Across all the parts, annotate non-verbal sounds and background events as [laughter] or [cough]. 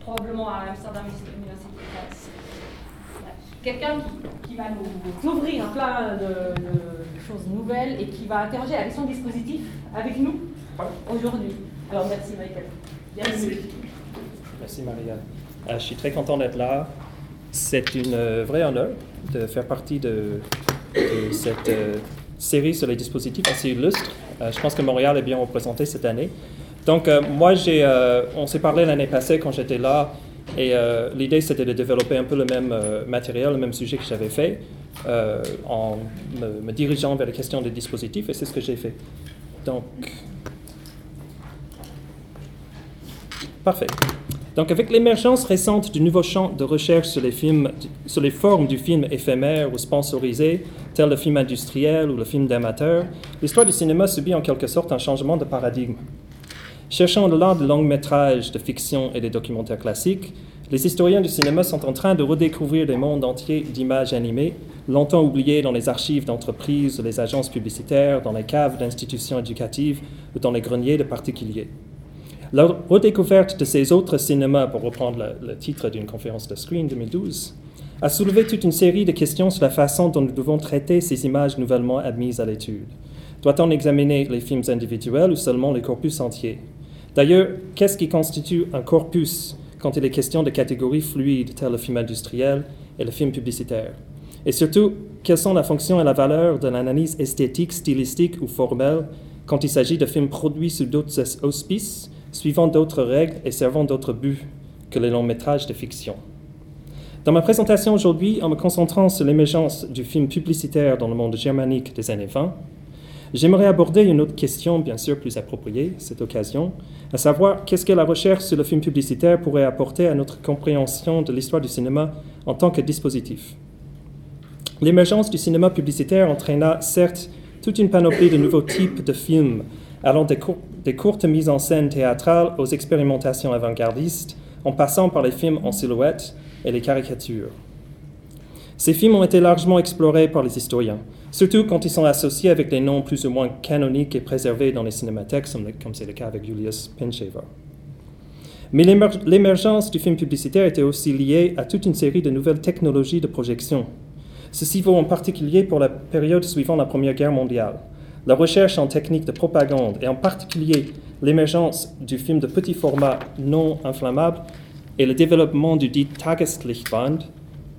probablement à Amsterdam University Press. Quelqu'un qui, va nous, ouvrir plein de, de, choses nouvelles et qui va interroger avec son dispositif avec nous aujourd'hui. Alors merci Michael. Merci. Merci Maria. Euh, je suis très content d'être là. C'est une euh, vraie honneur de faire partie de, cette euh, série sur les dispositifs assez illustres. je pense que Montréal est bien représenté cette année. Donc, moi, j'ai, on s'est parlé l'année passée quand j'étais là, et l'idée c'était de développer un peu le même matériel, le même sujet que j'avais fait, en me, me, dirigeant vers les questions des dispositifs, et c'est ce que j'ai fait. Donc, parfait. Donc, avec l'émergence récente du nouveau champ de recherche sur les, films, sur les formes du film éphémère ou sponsorisé, tel le film industriel ou le film d'amateur, l'histoire du cinéma subit en quelque sorte un changement de paradigme. Cherchant au-delà de longs métrages de fiction et des documentaires classiques, les historiens du cinéma sont en train de redécouvrir des mondes entiers d'images animées, longtemps oubliées dans les archives d'entreprises, les agences publicitaires, dans les caves d'institutions éducatives ou dans les greniers de particuliers. La redécouverte de ces autres cinémas, pour reprendre le, titre d'une conférence de Screen 2012, a soulevé toute une série de questions sur la façon dont nous devons traiter ces images nouvellement admises à l'étude. Doit-on examiner les films individuels ou seulement les corpus entiers? D'ailleurs, qu'est-ce qui constitue un corpus quand il est question de catégories fluides telles le film industriel et le film publicitaire? Et surtout, quelles sont la fonction et la valeur de l'analyse esthétique, stylistique ou formelle quand il s'agit de films produits sous d'autres auspices suivant d'autres règles et servant d'autres buts que les longs métrages de fiction? Dans ma présentation aujourd'hui, en me concentrant sur l'émergence du film publicitaire dans le monde germanique des années 20, j'aimerais aborder une autre question, bien sûr plus appropriée, cette occasion, à savoir qu'est-ce que la recherche sur le film publicitaire pourrait apporter à notre compréhension de l'histoire du cinéma en tant que dispositif? L'émergence du cinéma publicitaire entraîna certes toute une panoplie de nouveaux types de films allant des, des, courtes mises en scène théâtrales aux expérimentations avant-gardistes, en passant par les films en silhouette et les caricatures. Ces films ont été largement explorés par les historiens, surtout quand ils sont associés avec des noms plus ou moins canoniques et préservés dans les cinémathèques, comme c'est le cas avec Julius Pinshaver. Mais l'émergence du film publicitaire était aussi liée à toute une série de nouvelles technologies de projection. Ceci vaut en particulier pour la période suivant la Première Guerre mondiale. La recherche en techniques de propagande et en particulier l'émergence du film de petit format non inflammable et le développement du dit Tageslichtband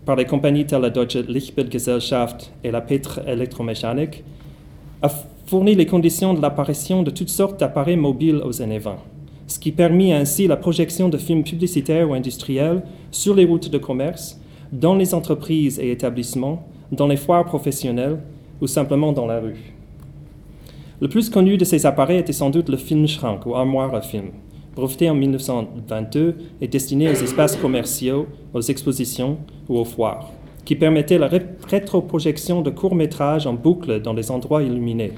par les compagnies telles la Deutsche Lichtbildgesellschaft et la Petre Elektromechanik a fourni les conditions de l'apparition de toutes sortes d'appareils mobiles aux années 20, ce qui permit ainsi la projection de films publicitaires ou industriels sur les routes de commerce, dans les entreprises et établissements, dans les foires professionnelles ou simplement dans la rue. Le plus connu de ces appareils était sans doute le Filmschrank ou armoire à film, breveté en 1922 et destiné aux espaces commerciaux, aux expositions ou aux foires, qui permettait la rétroprojection de courts-métrages en boucle dans des endroits illuminés.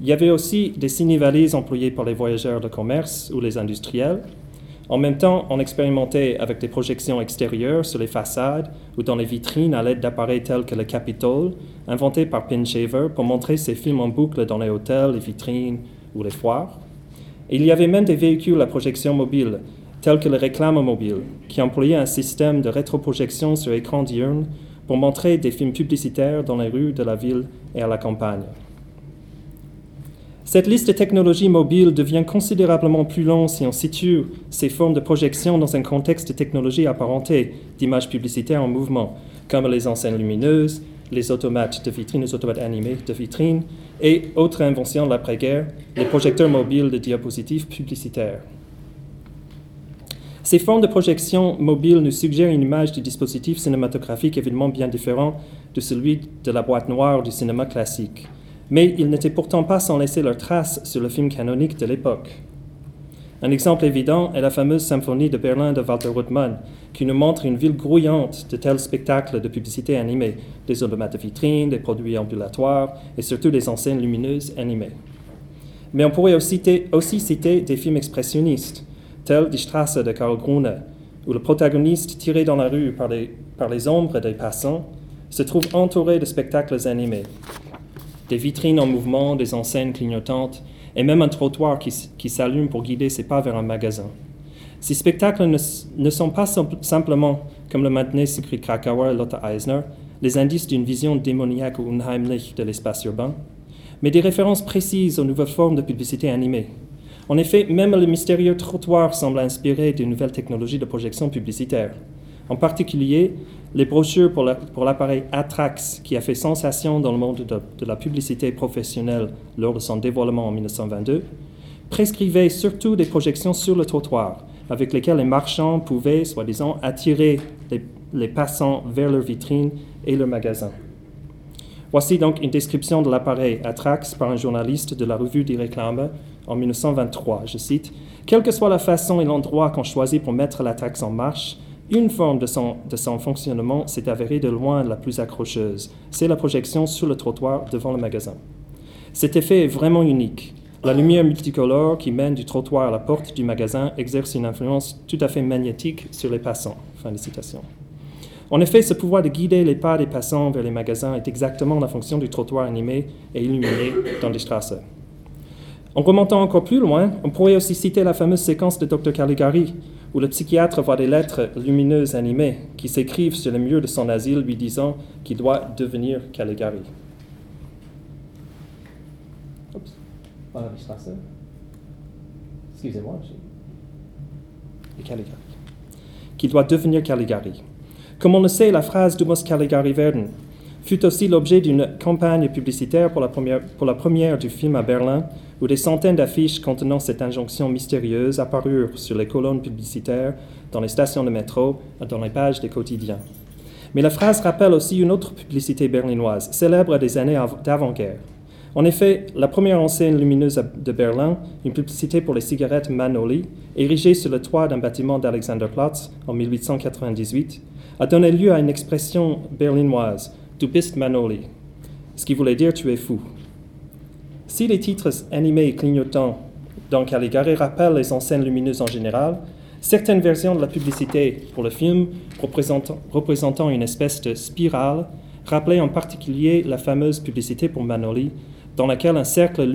Il y avait aussi des ciné-valises employées par les voyageurs de commerce ou les industriels, en même temps, on expérimentait avec des projections extérieures sur les façades ou dans les vitrines à l'aide d'appareils tels que le Capitol, inventé par Pinshaver pour montrer ses films en boucle dans les hôtels, les vitrines ou les foires. Il y avait même des véhicules à projection mobile, tels que le réclame mobile, qui employaient un système de rétroprojection sur écran diurne pour montrer des films publicitaires dans les rues de la ville et à la campagne. Cette liste de technologies mobiles devient considérablement plus longue si on situe ces formes de projection dans un contexte de technologies apparentées d'images publicitaires en mouvement, comme les enseignes lumineuses, les automates de vitrine, les automates animés de vitrine, et autres inventions de l'après-guerre, les projecteurs mobiles de diapositives publicitaires. Ces formes de projection mobile nous suggèrent une image du dispositif cinématographique évidemment bien différent de celui de la boîte noire du cinéma classique mais ils n'étaient pourtant pas sans laisser leur trace sur le film canonique de l'époque. Un exemple évident est la fameuse symphonie de Berlin de Walter Ruttmann, qui nous montre une ville grouillante de tels spectacles de publicité animée, des automates de vitrine, des produits ambulatoires et surtout des enseignes lumineuses animées. Mais on pourrait aussi citer, des films expressionnistes, tels Die Strasse de Karl Grune, où le protagoniste, tiré dans la rue par les, par les ombres des passants, se trouve entouré de spectacles animés, des vitrines en mouvement, des enseignes clignotantes, et même un trottoir qui, s'allume pour guider ses pas vers un magasin. Ces spectacles ne, sont pas simplement, comme le maintenait Sigrid Krakauer et Lotte Eisner, les indices d'une vision démoniaque ou unheimlich de l'espace urbain, mais des références précises aux nouvelles formes de publicité animée. En effet, même le mystérieux trottoir semble inspiré de nouvelles technologies de projection publicitaire. En particulier, les brochures pour l'appareil Atrax, qui a fait sensation dans le monde de, la publicité professionnelle lors de son dévoilement en 1922, prescrivaient surtout des projections sur le trottoir, avec lesquelles les marchands pouvaient, soi-disant, attirer les, passants vers leurs vitrines et leurs magasins. Voici donc une description de l'appareil Atrax par un journaliste de la revue des réclames en 1923. Je cite Quelle que soit la façon et l'endroit qu'on choisit pour mettre l'Atrax en marche, une forme de son, de son fonctionnement s'est avérée de loin la plus accrocheuse. C'est la projection sur le trottoir devant le magasin. Cet effet est vraiment unique. La lumière multicolore qui mène du trottoir à la porte du magasin exerce une influence tout à fait magnétique sur les passants. Fin de citation. En effet, ce pouvoir de guider les pas des passants vers les magasins est exactement la fonction du trottoir animé et illuminé dans les Strasse. En remontant encore plus loin, on pourrait aussi citer la fameuse séquence de Dr Caligari, où le psychiatre voit des lettres lumineuses animées qui s'écrivent sur le mur de son asile lui disant qu'il doit devenir Caligari. Excusez-moi. Caligari. Qu'il doit devenir Caligari. Comme on le sait, la phrase Du muss Caligari werden fut aussi l'objet d'une campagne publicitaire pour la, première, du film à Berlin, où des centaines d'affiches contenant cette injonction mystérieuse apparurent sur les colonnes publicitaires, dans les stations de métro dans les pages des quotidiens. Mais la phrase rappelle aussi une autre publicité berlinoise, célèbre des années d'avant-guerre. En effet, la première enseigne lumineuse de Berlin, une publicité pour les cigarettes Manoli, érigée sur le toit d'un bâtiment d'Alexanderplatz en 1898, a donné lieu à une expression berlinoise, Du bist Manoli, ce qui voulait dire tu es fou. Si les titres animés et clignotants dans Caligari rappellent les enseignes lumineuses en général, certaines versions de la publicité pour le film représentant, représentant une espèce de spirale rappelaient en particulier la fameuse publicité pour Manoli, dans laquelle un cercle,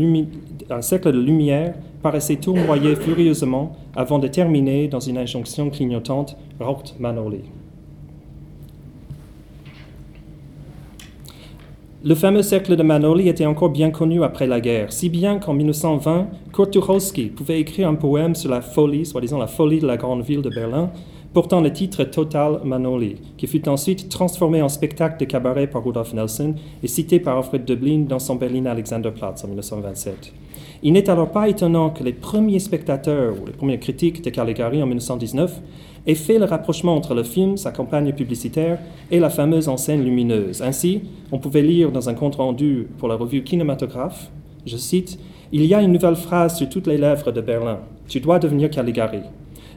un cercle de lumière paraissait tournoyer furieusement avant de terminer dans une injonction clignotante Raucht Manoli. Le fameux cercle de Manoli était encore bien connu après la guerre, si bien qu'en 1920, Kurt Tucholsky pouvait écrire un poème sur la folie, soi-disant la folie de la grande ville de Berlin, portant le titre Total Manoli, qui fut ensuite transformé en spectacle de cabaret par Rudolf Nelson et cité par Alfred Dublin dans son Berlin Alexanderplatz en 1927. Il n'est alors pas étonnant que les premiers spectateurs ou les premières critiques de Caligari en 1919 aient fait le rapprochement entre le film, sa campagne publicitaire et la fameuse enseigne lumineuse. Ainsi, on pouvait lire dans un compte-rendu pour la revue Kinématographe, je cite, Il y a une nouvelle phrase sur toutes les lèvres de Berlin. Tu dois devenir Caligari.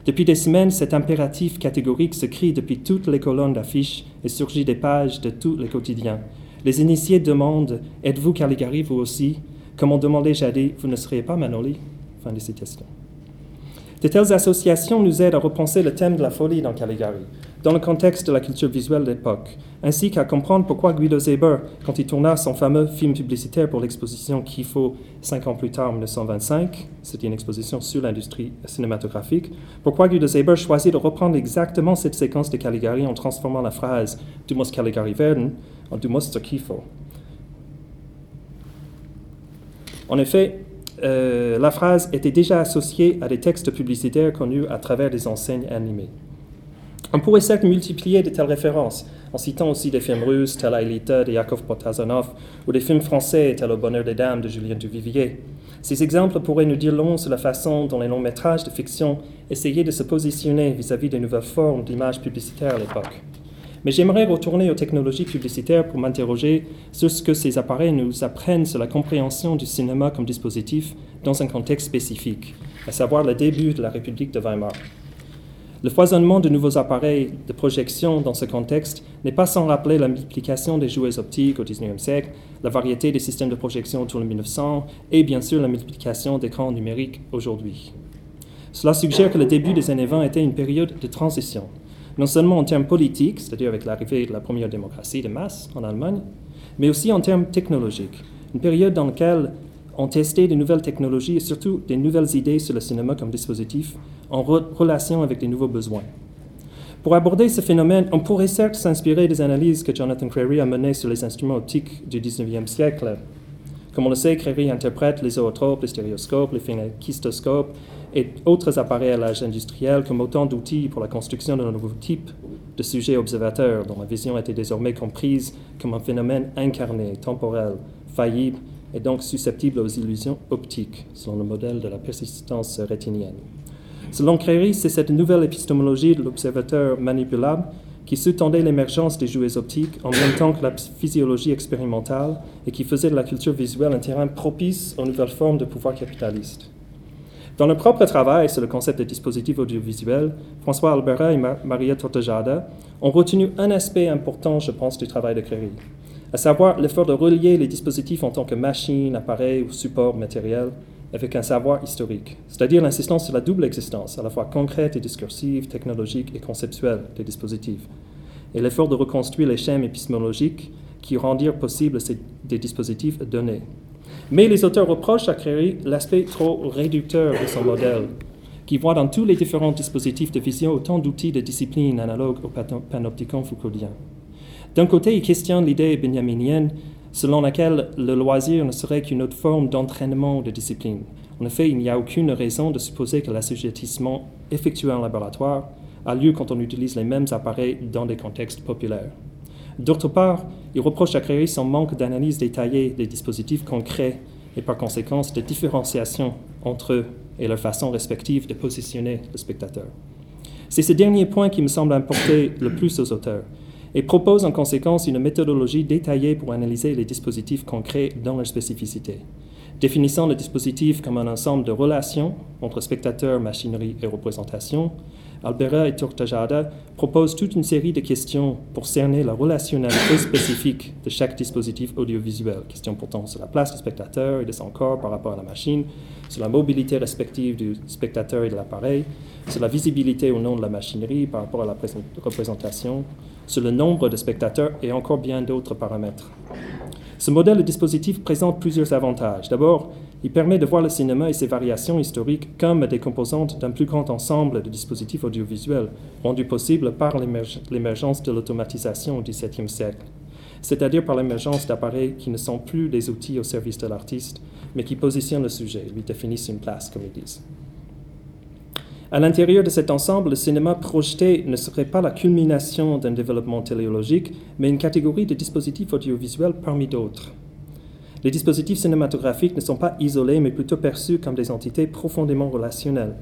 Depuis des semaines, cet impératif catégorique se crie depuis toutes les colonnes d'affiches et surgit des pages de tous les quotidiens. Les initiés demandent Êtes-vous Caligari vous aussi? Comme on demandait jadis, vous ne seriez pas Manoli? Fin de citation. De telles associations nous aident à repenser le thème de la folie dans Caligari, dans le contexte de la culture visuelle de l'époque, ainsi qu'à comprendre pourquoi Guido Zeber, quand il tourna son fameux film publicitaire pour l'exposition Kifo cinq ans plus tard, en 1925, c'était une exposition sur l'industrie cinématographique, pourquoi Guido Zeber choisit de reprendre exactement cette séquence de Caligari en transformant la phrase Du musst Caligari werden en Du musst Kifo. En effet, euh, la phrase était déjà associée à des textes publicitaires connus à travers des enseignes animées. On pourrait certes multiplier de telles références, en citant aussi des films russes tels Aelita de Yakov Potazanov ou des films français tels Au bonheur des dames de Julien Duvivier. Ces exemples pourraient nous dire long sur la façon dont les longs métrages de fiction essayaient de se positionner vis-à-vis des nouvelles formes d'image publicitaire à l'époque. Mais j'aimerais retourner aux technologies publicitaires pour m'interroger sur ce que ces appareils nous apprennent sur la compréhension du cinéma comme dispositif dans un contexte spécifique, à savoir le début de la République de Weimar. Le foisonnement de nouveaux appareils de projection dans ce contexte n'est pas sans rappeler la multiplication des jouets optiques au XIXe siècle, la variété des systèmes de projection autour de 1900 et bien sûr la multiplication d'écrans numériques aujourd'hui. Cela suggère que le début des années 20 était une période de transition non seulement en termes politiques, c'est-à-dire avec l'arrivée de la première démocratie de masse en Allemagne, mais aussi en termes technologiques. Une période dans laquelle on testait de nouvelles technologies et surtout des nouvelles idées sur le cinéma comme dispositif en relation avec les nouveaux besoins. Pour aborder ce phénomène, on pourrait certes s'inspirer des analyses que Jonathan Crary a menées sur les instruments optiques du 19e siècle. Comme on le sait, Crary interprète les zootropes, les stéréoscopes, les phénakistoscopes et autres appareils à l'âge industriel comme autant d'outils pour la construction d'un nouveau type de sujet observateur dont la vision était désormais comprise comme un phénomène incarné, temporel, faillible et donc susceptible aux illusions optiques, selon le modèle de la persistance rétinienne. Selon Crary, c'est cette nouvelle épistémologie de l'observateur manipulable qui sous-tendait l'émergence des jouets optiques en même temps que la physiologie expérimentale et qui faisait de la culture visuelle un terrain propice aux nouvelles formes de pouvoir capitaliste. Dans leur propre travail sur le concept de dispositif audiovisuel, François Albera et Maria Tortajada ont retenu un aspect important, je pense, du travail de Crary, à savoir l'effort de relier les dispositifs en tant que machines, appareils ou supports matériels avec un savoir historique, c'est-à-dire l'insistance sur la double existence, à la fois concrète et discursive, technologique et conceptuelle des dispositifs, et l'effort de reconstruire les schèmes épistémologiques qui rendirent possible des dispositifs donnés. Mais les auteurs reprochent à Crary l'aspect trop réducteur de son modèle, qui voit dans tous les différents dispositifs de vision autant d'outils de discipline analogues au panopticon foucaultien. D'un côté, il questionne l'idée benjaminienne selon laquelle le loisir ne serait qu'une autre forme d'entraînement de discipline. En effet, il n'y a aucune raison de supposer que l'assujettissement effectué en laboratoire a lieu quand on utilise les mêmes appareils dans des contextes populaires. D'autre part, il reproche à créer son manque d'analyse détaillée des dispositifs concrets et par conséquent de différenciation entre eux et leur façon respective de positionner le spectateur. C'est ce dernier point qui me semble importer le plus aux auteurs, et propose en conséquence une méthodologie détaillée pour analyser les dispositifs concrets dans leur spécificité. Définissant le dispositif comme un ensemble de relations entre spectateurs, machinerie et représentation, Albera et Tortajada proposent toute une série de questions pour cerner la relationnalité [coughs] spécifique de chaque dispositif audiovisuel. Questions pourtant sur la place du spectateur et de son corps par rapport à la machine, sur la mobilité respective du spectateur et de l'appareil, sur la visibilité ou non de la machinerie par rapport à la représentation, sur le nombre de spectateurs et encore bien d'autres paramètres. Ce modèle de dispositif présente plusieurs avantages. D'abord, il permet de voir le cinéma et ses variations historiques comme des composantes d'un plus grand ensemble de dispositifs audiovisuels, rendus possibles par l'émergence de l'automatisation au XVIIe siècle, c'est-à-dire par l'émergence d'appareils qui ne sont plus des outils au service de l'artiste, mais qui positionnent le sujet, lui définissent une place, comme ils disent. À l'intérieur de cet ensemble, le cinéma projeté ne serait pas la culmination d'un développement téléologique, mais une catégorie de dispositifs audiovisuels parmi d'autres. Les dispositifs cinématographiques ne sont pas isolés, mais plutôt perçus comme des entités profondément relationnelles,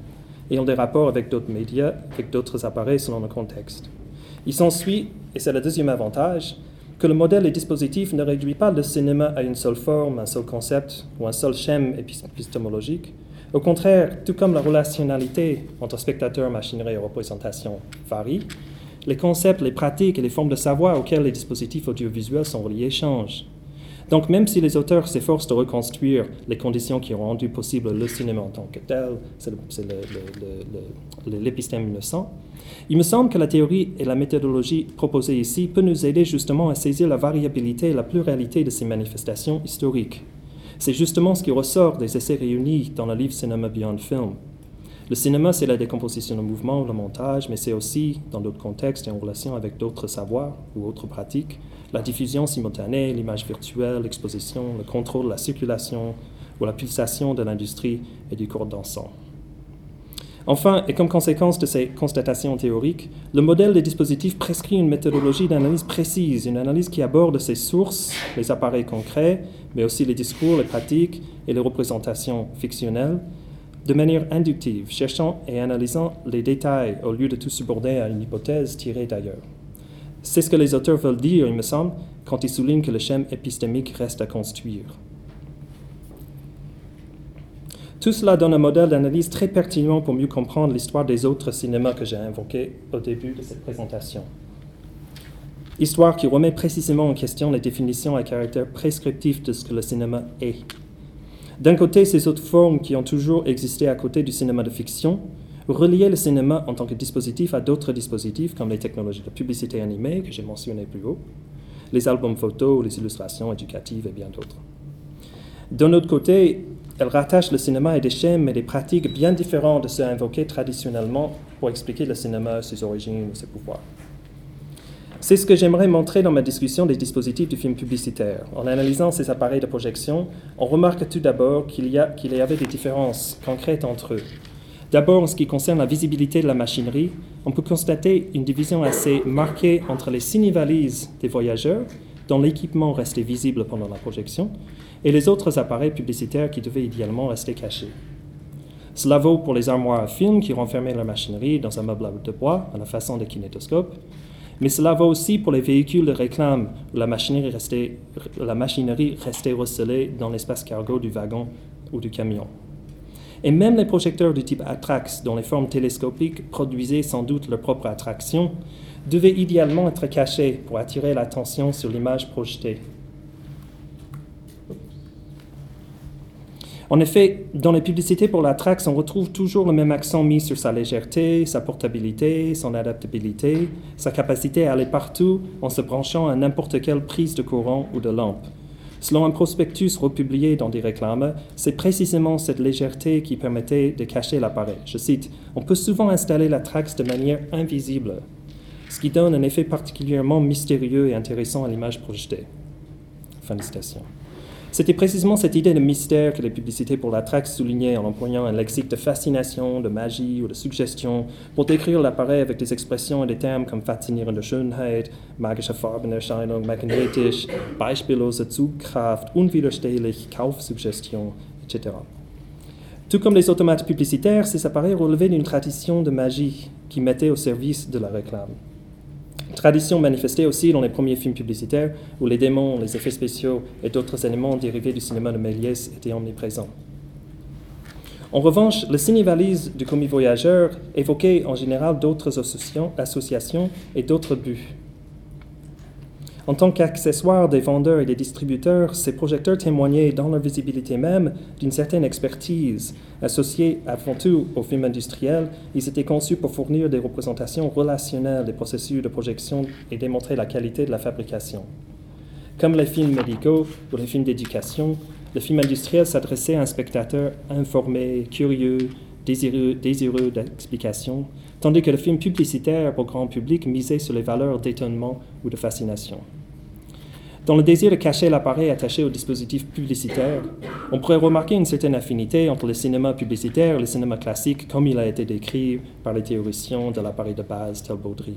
ayant des rapports avec d'autres médias, avec d'autres appareils selon le contexte. Il s'ensuit, et c'est le deuxième avantage, que le modèle et dispositif ne réduit pas le cinéma à une seule forme, un seul concept ou un seul schème épistémologique, au contraire, tout comme la relationnalité entre spectateur, machinerie et représentation varie, les concepts, les pratiques et les formes de savoir auxquelles les dispositifs audiovisuels sont reliés changent. Donc même si les auteurs s'efforcent de reconstruire les conditions qui ont rendu possible le cinéma en tant que tel, c'est l'épistème innocent, il me semble que la théorie et la méthodologie proposées ici peuvent nous aider justement à saisir la variabilité et la pluralité de ces manifestations historiques. C'est justement ce qui ressort des essais réunis dans le livre Cinema Beyond Film. Le cinéma, c'est la décomposition du mouvement, le montage, mais c'est aussi, dans d'autres contextes et en relation avec d'autres savoirs ou autres pratiques, la diffusion simultanée, l'image virtuelle, l'exposition, le contrôle la circulation ou la pulsation de l'industrie et du corps dansant. Enfin, et comme conséquence de ces constatations théoriques, le modèle des dispositifs prescrit une méthodologie d'analyse précise, une analyse qui aborde ses sources, les appareils concrets, mais aussi les discours, les pratiques et les représentations fictionnelles, de manière inductive, cherchant et analysant les détails au lieu de tout suborder à une hypothèse tirée d'ailleurs. C'est ce que les auteurs veulent dire, il me semble, quand ils soulignent que le schème épistémique reste à construire. Tout cela donne un modèle d'analyse très pertinent pour mieux comprendre l'histoire des autres cinémas que j'ai invoqués au début de cette présentation. Histoire qui remet précisément en question les définitions à caractère prescriptif de ce que le cinéma est. D'un côté, ces autres formes qui ont toujours existé à côté du cinéma de fiction reliaient le cinéma en tant que dispositif à d'autres dispositifs comme les technologies de publicité animée que j'ai mentionnées plus haut, les albums photos, les illustrations éducatives et bien d'autres. D'un autre côté, elle rattache le cinéma à des schèmes et des pratiques bien différents de ceux invoqués traditionnellement pour expliquer le cinéma, ses origines ou ses pouvoirs. C'est ce que j'aimerais montrer dans ma discussion des dispositifs du film publicitaire. En analysant ces appareils de projection, on remarque tout d'abord qu'il y, qu'il y avait des différences concrètes entre eux. D'abord, en ce qui concerne la visibilité de la machinerie, on peut constater une division assez marquée entre les ciné-valises des voyageurs, dont l'équipement restait visible pendant la projection, et les autres appareils publicitaires qui devaient idéalement rester cachés. Cela vaut pour les armoires à film qui renfermaient la machinerie dans un meuble de bois à la façon des kinétoscopes, mais cela vaut aussi pour les véhicules de réclame où la machinerie restait, la machinerie restait recelée dans l'espace cargo du wagon ou du camion. Et même les projecteurs du type Atrax, dont les formes télescopiques produisaient sans doute leur propre attraction, devaient idéalement être cachés pour attirer l'attention sur l'image projetée. En effet, dans les publicités pour la Trax, on retrouve toujours le même accent mis sur sa légèreté, sa portabilité, son adaptabilité, sa capacité à aller partout en se branchant à n'importe quelle prise de courant ou de lampe. Selon un prospectus republié dans des réclames, c'est précisément cette légèreté qui permettait de cacher l'appareil. Je cite On peut souvent installer la Trax de manière invisible, ce qui donne un effet particulièrement mystérieux et intéressant à l'image projetée. Fin de citation. C'était précisément cette idée de mystère que les publicités pour la traque soulignaient en employant un lexique de fascination, de magie ou de suggestion pour décrire l'appareil avec des expressions et des termes comme faszinierende Schönheit, magische Farbenerscheinung, magnetisch, beispiellose Zugkraft, unwiderstehlich, Kaufsuggestion, etc. Tout comme les automates publicitaires, ces appareils relevaient d'une tradition de magie qui mettait au service de la réclame. Tradition manifestée aussi dans les premiers films publicitaires où les démons, les effets spéciaux et d'autres éléments dérivés du cinéma de Méliès étaient omniprésents. En revanche, le ciné-valise du commis voyageur évoquait en général d'autres associations et d'autres buts. En tant qu'accessoire des vendeurs et des distributeurs, ces projecteurs témoignaient dans leur visibilité même d'une certaine expertise. Associés avant tout au film industriel, ils étaient conçus pour fournir des représentations relationnelles des processus de projection et démontrer la qualité de la fabrication. Comme les films médicaux ou les films d'éducation, le film industriel s'adressait à un spectateur informé, curieux, désireux, désireux d'explications, tandis que le film publicitaire pour grand public misait sur les valeurs d'étonnement ou de fascination. Dans le désir de cacher l'appareil attaché au dispositif publicitaire, on pourrait remarquer une certaine affinité entre le cinéma publicitaire et le cinéma classique comme il a été décrit par les théoriciens de l'appareil de base tel Baudry.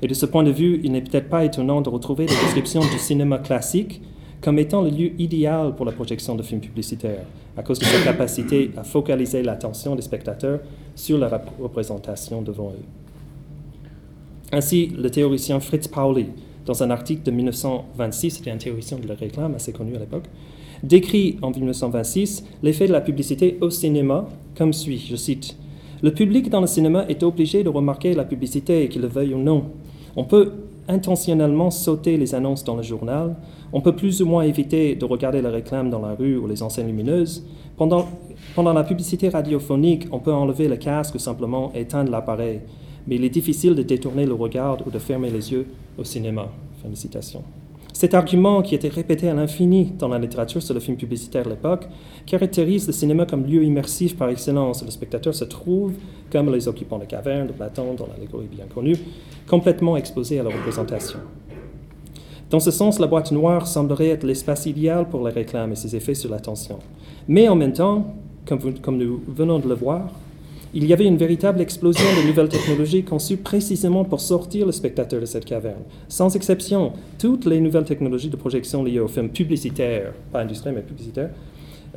Et de ce point de vue, il n'est peut-être pas étonnant de retrouver des descriptions du cinéma classique comme étant le lieu idéal pour la projection de films publicitaires, à cause de sa capacité à focaliser l'attention des spectateurs sur la représentation devant eux. Ainsi, le théoricien Fritz Pauli, dans un article de 1926, c'était un théoricien de la réclame assez connu à l'époque, décrit en 1926 l'effet de la publicité au cinéma comme suit, je cite, Le public dans le cinéma est obligé de remarquer la publicité, qu'il le veuille ou non. On peut intentionnellement sauter les annonces dans le journal, on peut plus ou moins éviter de regarder la réclame dans la rue ou les enseignes lumineuses. Pendant, la publicité radiophonique, on peut enlever le casque ou simplement éteindre l'appareil. Mais il est difficile de détourner le regard ou de fermer les yeux au cinéma. Cet argument, qui était répété à l'infini dans la littérature sur le film publicitaire de l'époque, caractérise le cinéma comme lieu immersif par excellence. Le spectateur se trouve, comme les occupants de cavernes de Platon dans l'allégorie bien connue, complètement exposé à la représentation. Dans ce sens, la boîte noire semblerait être l'espace idéal pour les réclames et ses effets sur l'attention. Mais en même temps, comme, nous venons de le voir, il y avait une véritable explosion de nouvelles technologies conçues précisément pour sortir le spectateur de cette caverne. Sans exception, toutes les nouvelles technologies de projection liées aux films publicitaires, pas industriels mais publicitaires,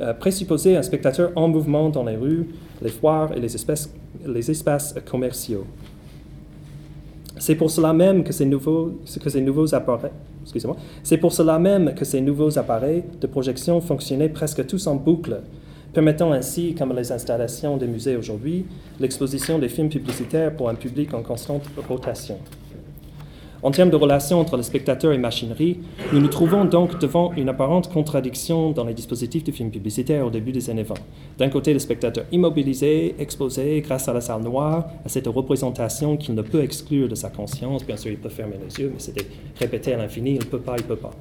euh, présupposaient un spectateur en mouvement dans les rues, les foires et les espaces commerciaux. C'est pour cela même que ces nouveaux, que ces nouveaux appareils, c'est pour cela même que ces nouveaux appareils de projection fonctionnaient presque tous en boucle, permettant ainsi, comme les installations des musées aujourd'hui, l'exposition des films publicitaires pour un public en constante rotation. En termes de relation entre le spectateur et machinerie, nous nous trouvons donc devant une apparente contradiction dans les dispositifs de films publicitaires au début des années 20. D'un côté, le spectateur immobilisé, exposé grâce à la salle noire, à cette représentation qu'il ne peut exclure de sa conscience. Bien sûr, il peut fermer les yeux, mais c'était répété à l'infini, il ne peut pas, il ne peut pas.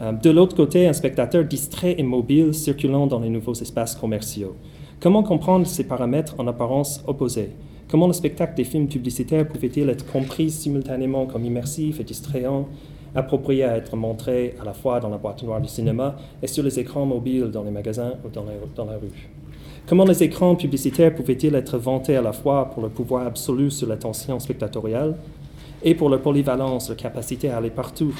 Euh, de l'autre côté, un spectateur distrait et mobile circulant dans les nouveaux espaces commerciaux. Comment comprendre ces paramètres en apparence opposés? Comment le spectacle des films publicitaires pouvait-il être compris simultanément comme immersif et distrayant, approprié à être montré à la fois dans la boîte noire du cinéma et sur les écrans mobiles dans les magasins ou dans, la rue? Comment les écrans publicitaires pouvaient-ils être vantés à la fois pour le pouvoir absolu sur l'attention spectatoriale et pour leur polyvalence, leur capacité à aller partout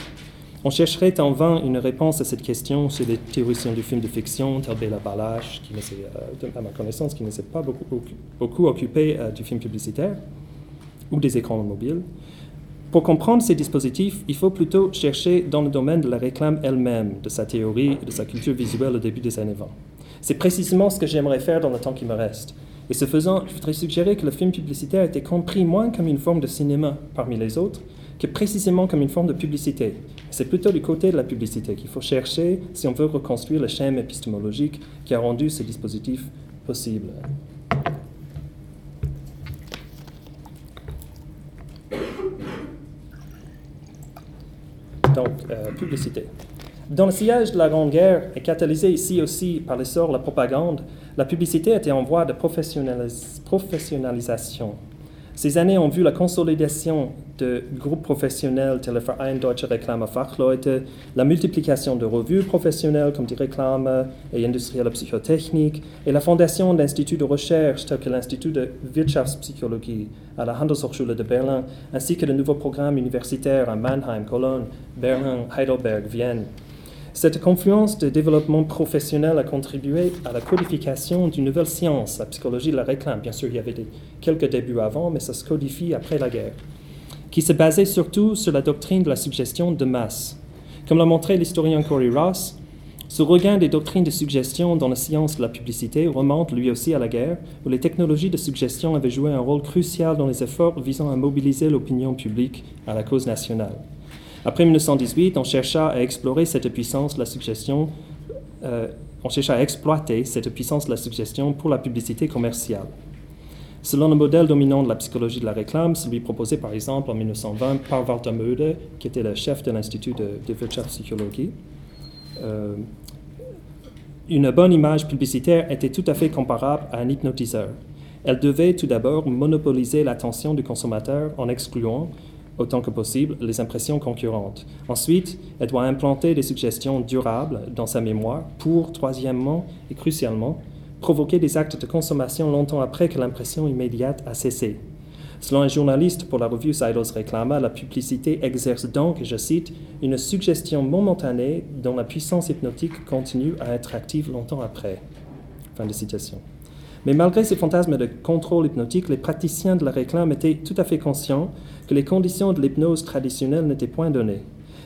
on chercherait en vain une réponse à cette question chez les théoriciens du film de fiction, tels Béla Balache, qui euh, à ma connaissance, qui ne s'est pas beaucoup, beaucoup occupé euh, du film publicitaire ou des écrans mobiles. Pour comprendre ces dispositifs, il faut plutôt chercher dans le domaine de la réclame elle-même, de sa théorie et de sa culture visuelle au début des années 20. C'est précisément ce que j'aimerais faire dans le temps qui me reste. Et ce faisant, je voudrais suggérer que le film publicitaire était compris moins comme une forme de cinéma parmi les autres que précisément comme une forme de publicité. C'est plutôt du côté de la publicité qu'il faut chercher si on veut reconstruire le schéma épistémologique qui a rendu ce dispositif possible. Donc, euh, publicité. Dans le sillage de la Grande Guerre, et catalysé ici aussi par l'essor de la propagande, la publicité était en voie de professionnalisation. Ces années ont vu la consolidation de groupes professionnels tels Verein Deutsche Reklame Fachleute, la multiplication de revues professionnelles comme die Reklame et Industrielle Psychotechnik, et la fondation d'instituts de recherche tels que l'Institut de Wirtschaftspsychologie à la Handelshochschule de Berlin, ainsi que de nouveaux programmes universitaires à Mannheim, Cologne, Berlin, Heidelberg, Vienne. Cette confluence de développement professionnel a contribué à la codification d'une nouvelle science, la psychologie la réclame. Bien sûr, il y avait quelques débuts avant, mais ça se codifie après la guerre, qui se basait surtout sur la doctrine de la suggestion de masse. Comme l'a montré l'historien Corey Ross, ce regain des doctrines de suggestion dans la science de la publicité remonte lui aussi à la guerre, où les technologies de suggestion avaient joué un rôle crucial dans les efforts visant à mobiliser l'opinion publique à la cause nationale. Après 1918, on chercha à explorer cette puissance la suggestion, euh, on chercha à exploiter cette puissance la suggestion pour la publicité commerciale. Selon le modèle dominant de la psychologie de la réclame, celui proposé par exemple en 1920 par Walter Möde, qui était le chef de l'Institut de, de Wirtschaftspsychologie, euh, une bonne image publicitaire était tout à fait comparable à un hypnotiseur. Elle devait tout d'abord monopoliser l'attention du consommateur en excluant, autant que possible les impressions concurrentes. Ensuite, elle doit implanter des suggestions durables dans sa mémoire pour, troisièmement et crucialement, provoquer des actes de consommation longtemps après que l'impression immédiate a cessé. Selon un journaliste pour la revue Seidos Reclama, la publicité exerce donc, je cite, une suggestion momentanée dont la puissance hypnotique continue à être active longtemps après. Fin de citation. Mais malgré ces fantasmes de contrôle hypnotique, les praticiens de la réclame étaient tout à fait conscients que les conditions de l'hypnose traditionnelle n'étaient point données.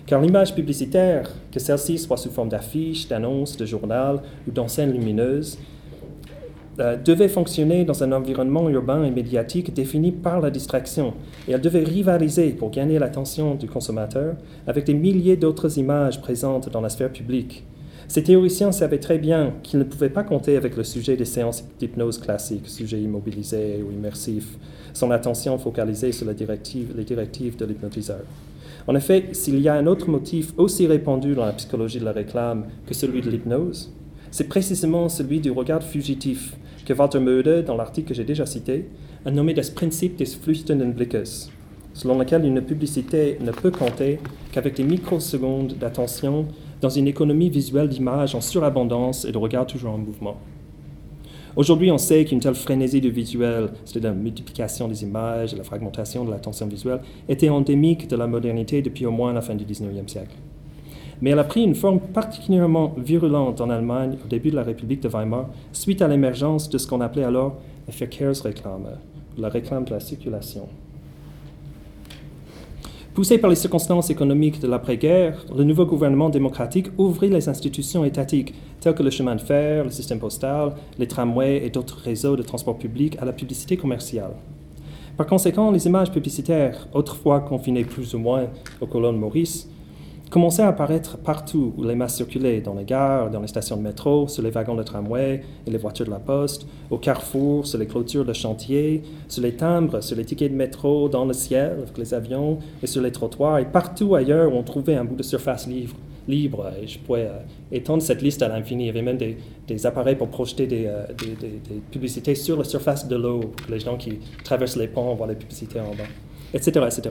Car l'image publicitaire, que celle-ci soit sous forme d'affiches, d'annonces, de journal ou d'enseignes lumineuses, euh, devait fonctionner dans un environnement urbain et médiatique défini par la distraction, et elle devait rivaliser pour gagner l'attention du consommateur avec des milliers d'autres images présentes dans la sphère publique. Ces théoriciens savaient très bien qu'ils ne pouvaient pas compter avec le sujet des séances d'hypnose classiques, sujet immobilisé ou immersif, son attention focalisée sur les directives, les directives de l'hypnotiseur. En effet, s'il y a un autre motif aussi répandu dans la psychologie de la réclame que celui de l'hypnose, c'est précisément celui du regard fugitif que Walter Möde, dans l'article que j'ai déjà cité, a nommé das Prinzip des flüchtenden Blickes, selon lequel une publicité ne peut compter qu'avec des microsecondes d'attention dans une économie visuelle d'images en surabondance et de regards toujours en mouvement. Aujourd'hui, on sait qu'une telle frénésie du visuel, c'est-à-dire la multiplication des images et la fragmentation de l'attention visuelle, était endémique de la modernité depuis au moins la fin du XIXe siècle. Mais elle a pris une forme particulièrement virulente en Allemagne au début de la République de Weimar, suite à l'émergence de ce qu'on appelait alors la Verkehrsreklame, la réclame de la circulation. Poussé par les circonstances économiques de l'après-guerre, le nouveau gouvernement démocratique ouvrit les institutions étatiques telles que le chemin de fer, le système postal, les tramways et d'autres réseaux de transport public à la publicité commerciale. Par conséquent, les images publicitaires, autrefois confinées plus ou moins aux colonnes Maurice, commençait à apparaître partout où les masses circulaient, dans les gares, dans les stations de métro, sur les wagons de tramway et les voitures de la poste, au carrefour, sur les clôtures de chantier, sur les timbres, sur les tickets de métro, dans le ciel avec les avions et sur les trottoirs et partout ailleurs où on trouvait un bout de surface libre. Et je pourrais étendre cette liste à l'infini. Il y avait même des, appareils pour projeter des, publicités sur la surface de l'eau, pour que les gens qui traversent les ponts voient les publicités en bas, etc. etc.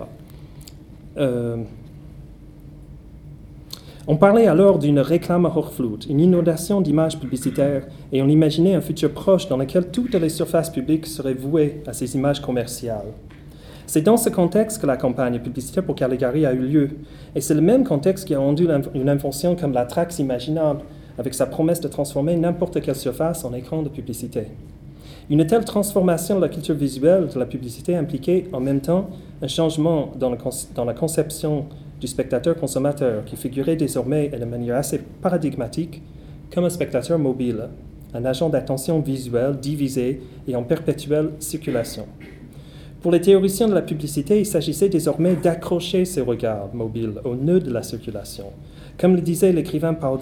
On parlait alors d'une réclame Hochflut, une inondation d'images publicitaires, et on imaginait un futur proche dans lequel toutes les surfaces publiques seraient vouées à ces images commerciales. C'est dans ce contexte que la campagne publicitaire pour Caligari a eu lieu, et c'est le même contexte qui a rendu une invention comme la Trax imaginable, avec sa promesse de transformer n'importe quelle surface en écran de publicité. Une telle transformation de la culture visuelle de la publicité impliquait en même temps un changement dans la conception du spectateur-consommateur qui figurait désormais de manière assez paradigmatique comme un spectateur mobile, un agent d'attention visuelle divisé et en perpétuelle circulation. Pour les théoriciens de la publicité, il s'agissait désormais d'accrocher ces regards mobiles au nœud de la circulation. Comme le disait l'écrivain Paul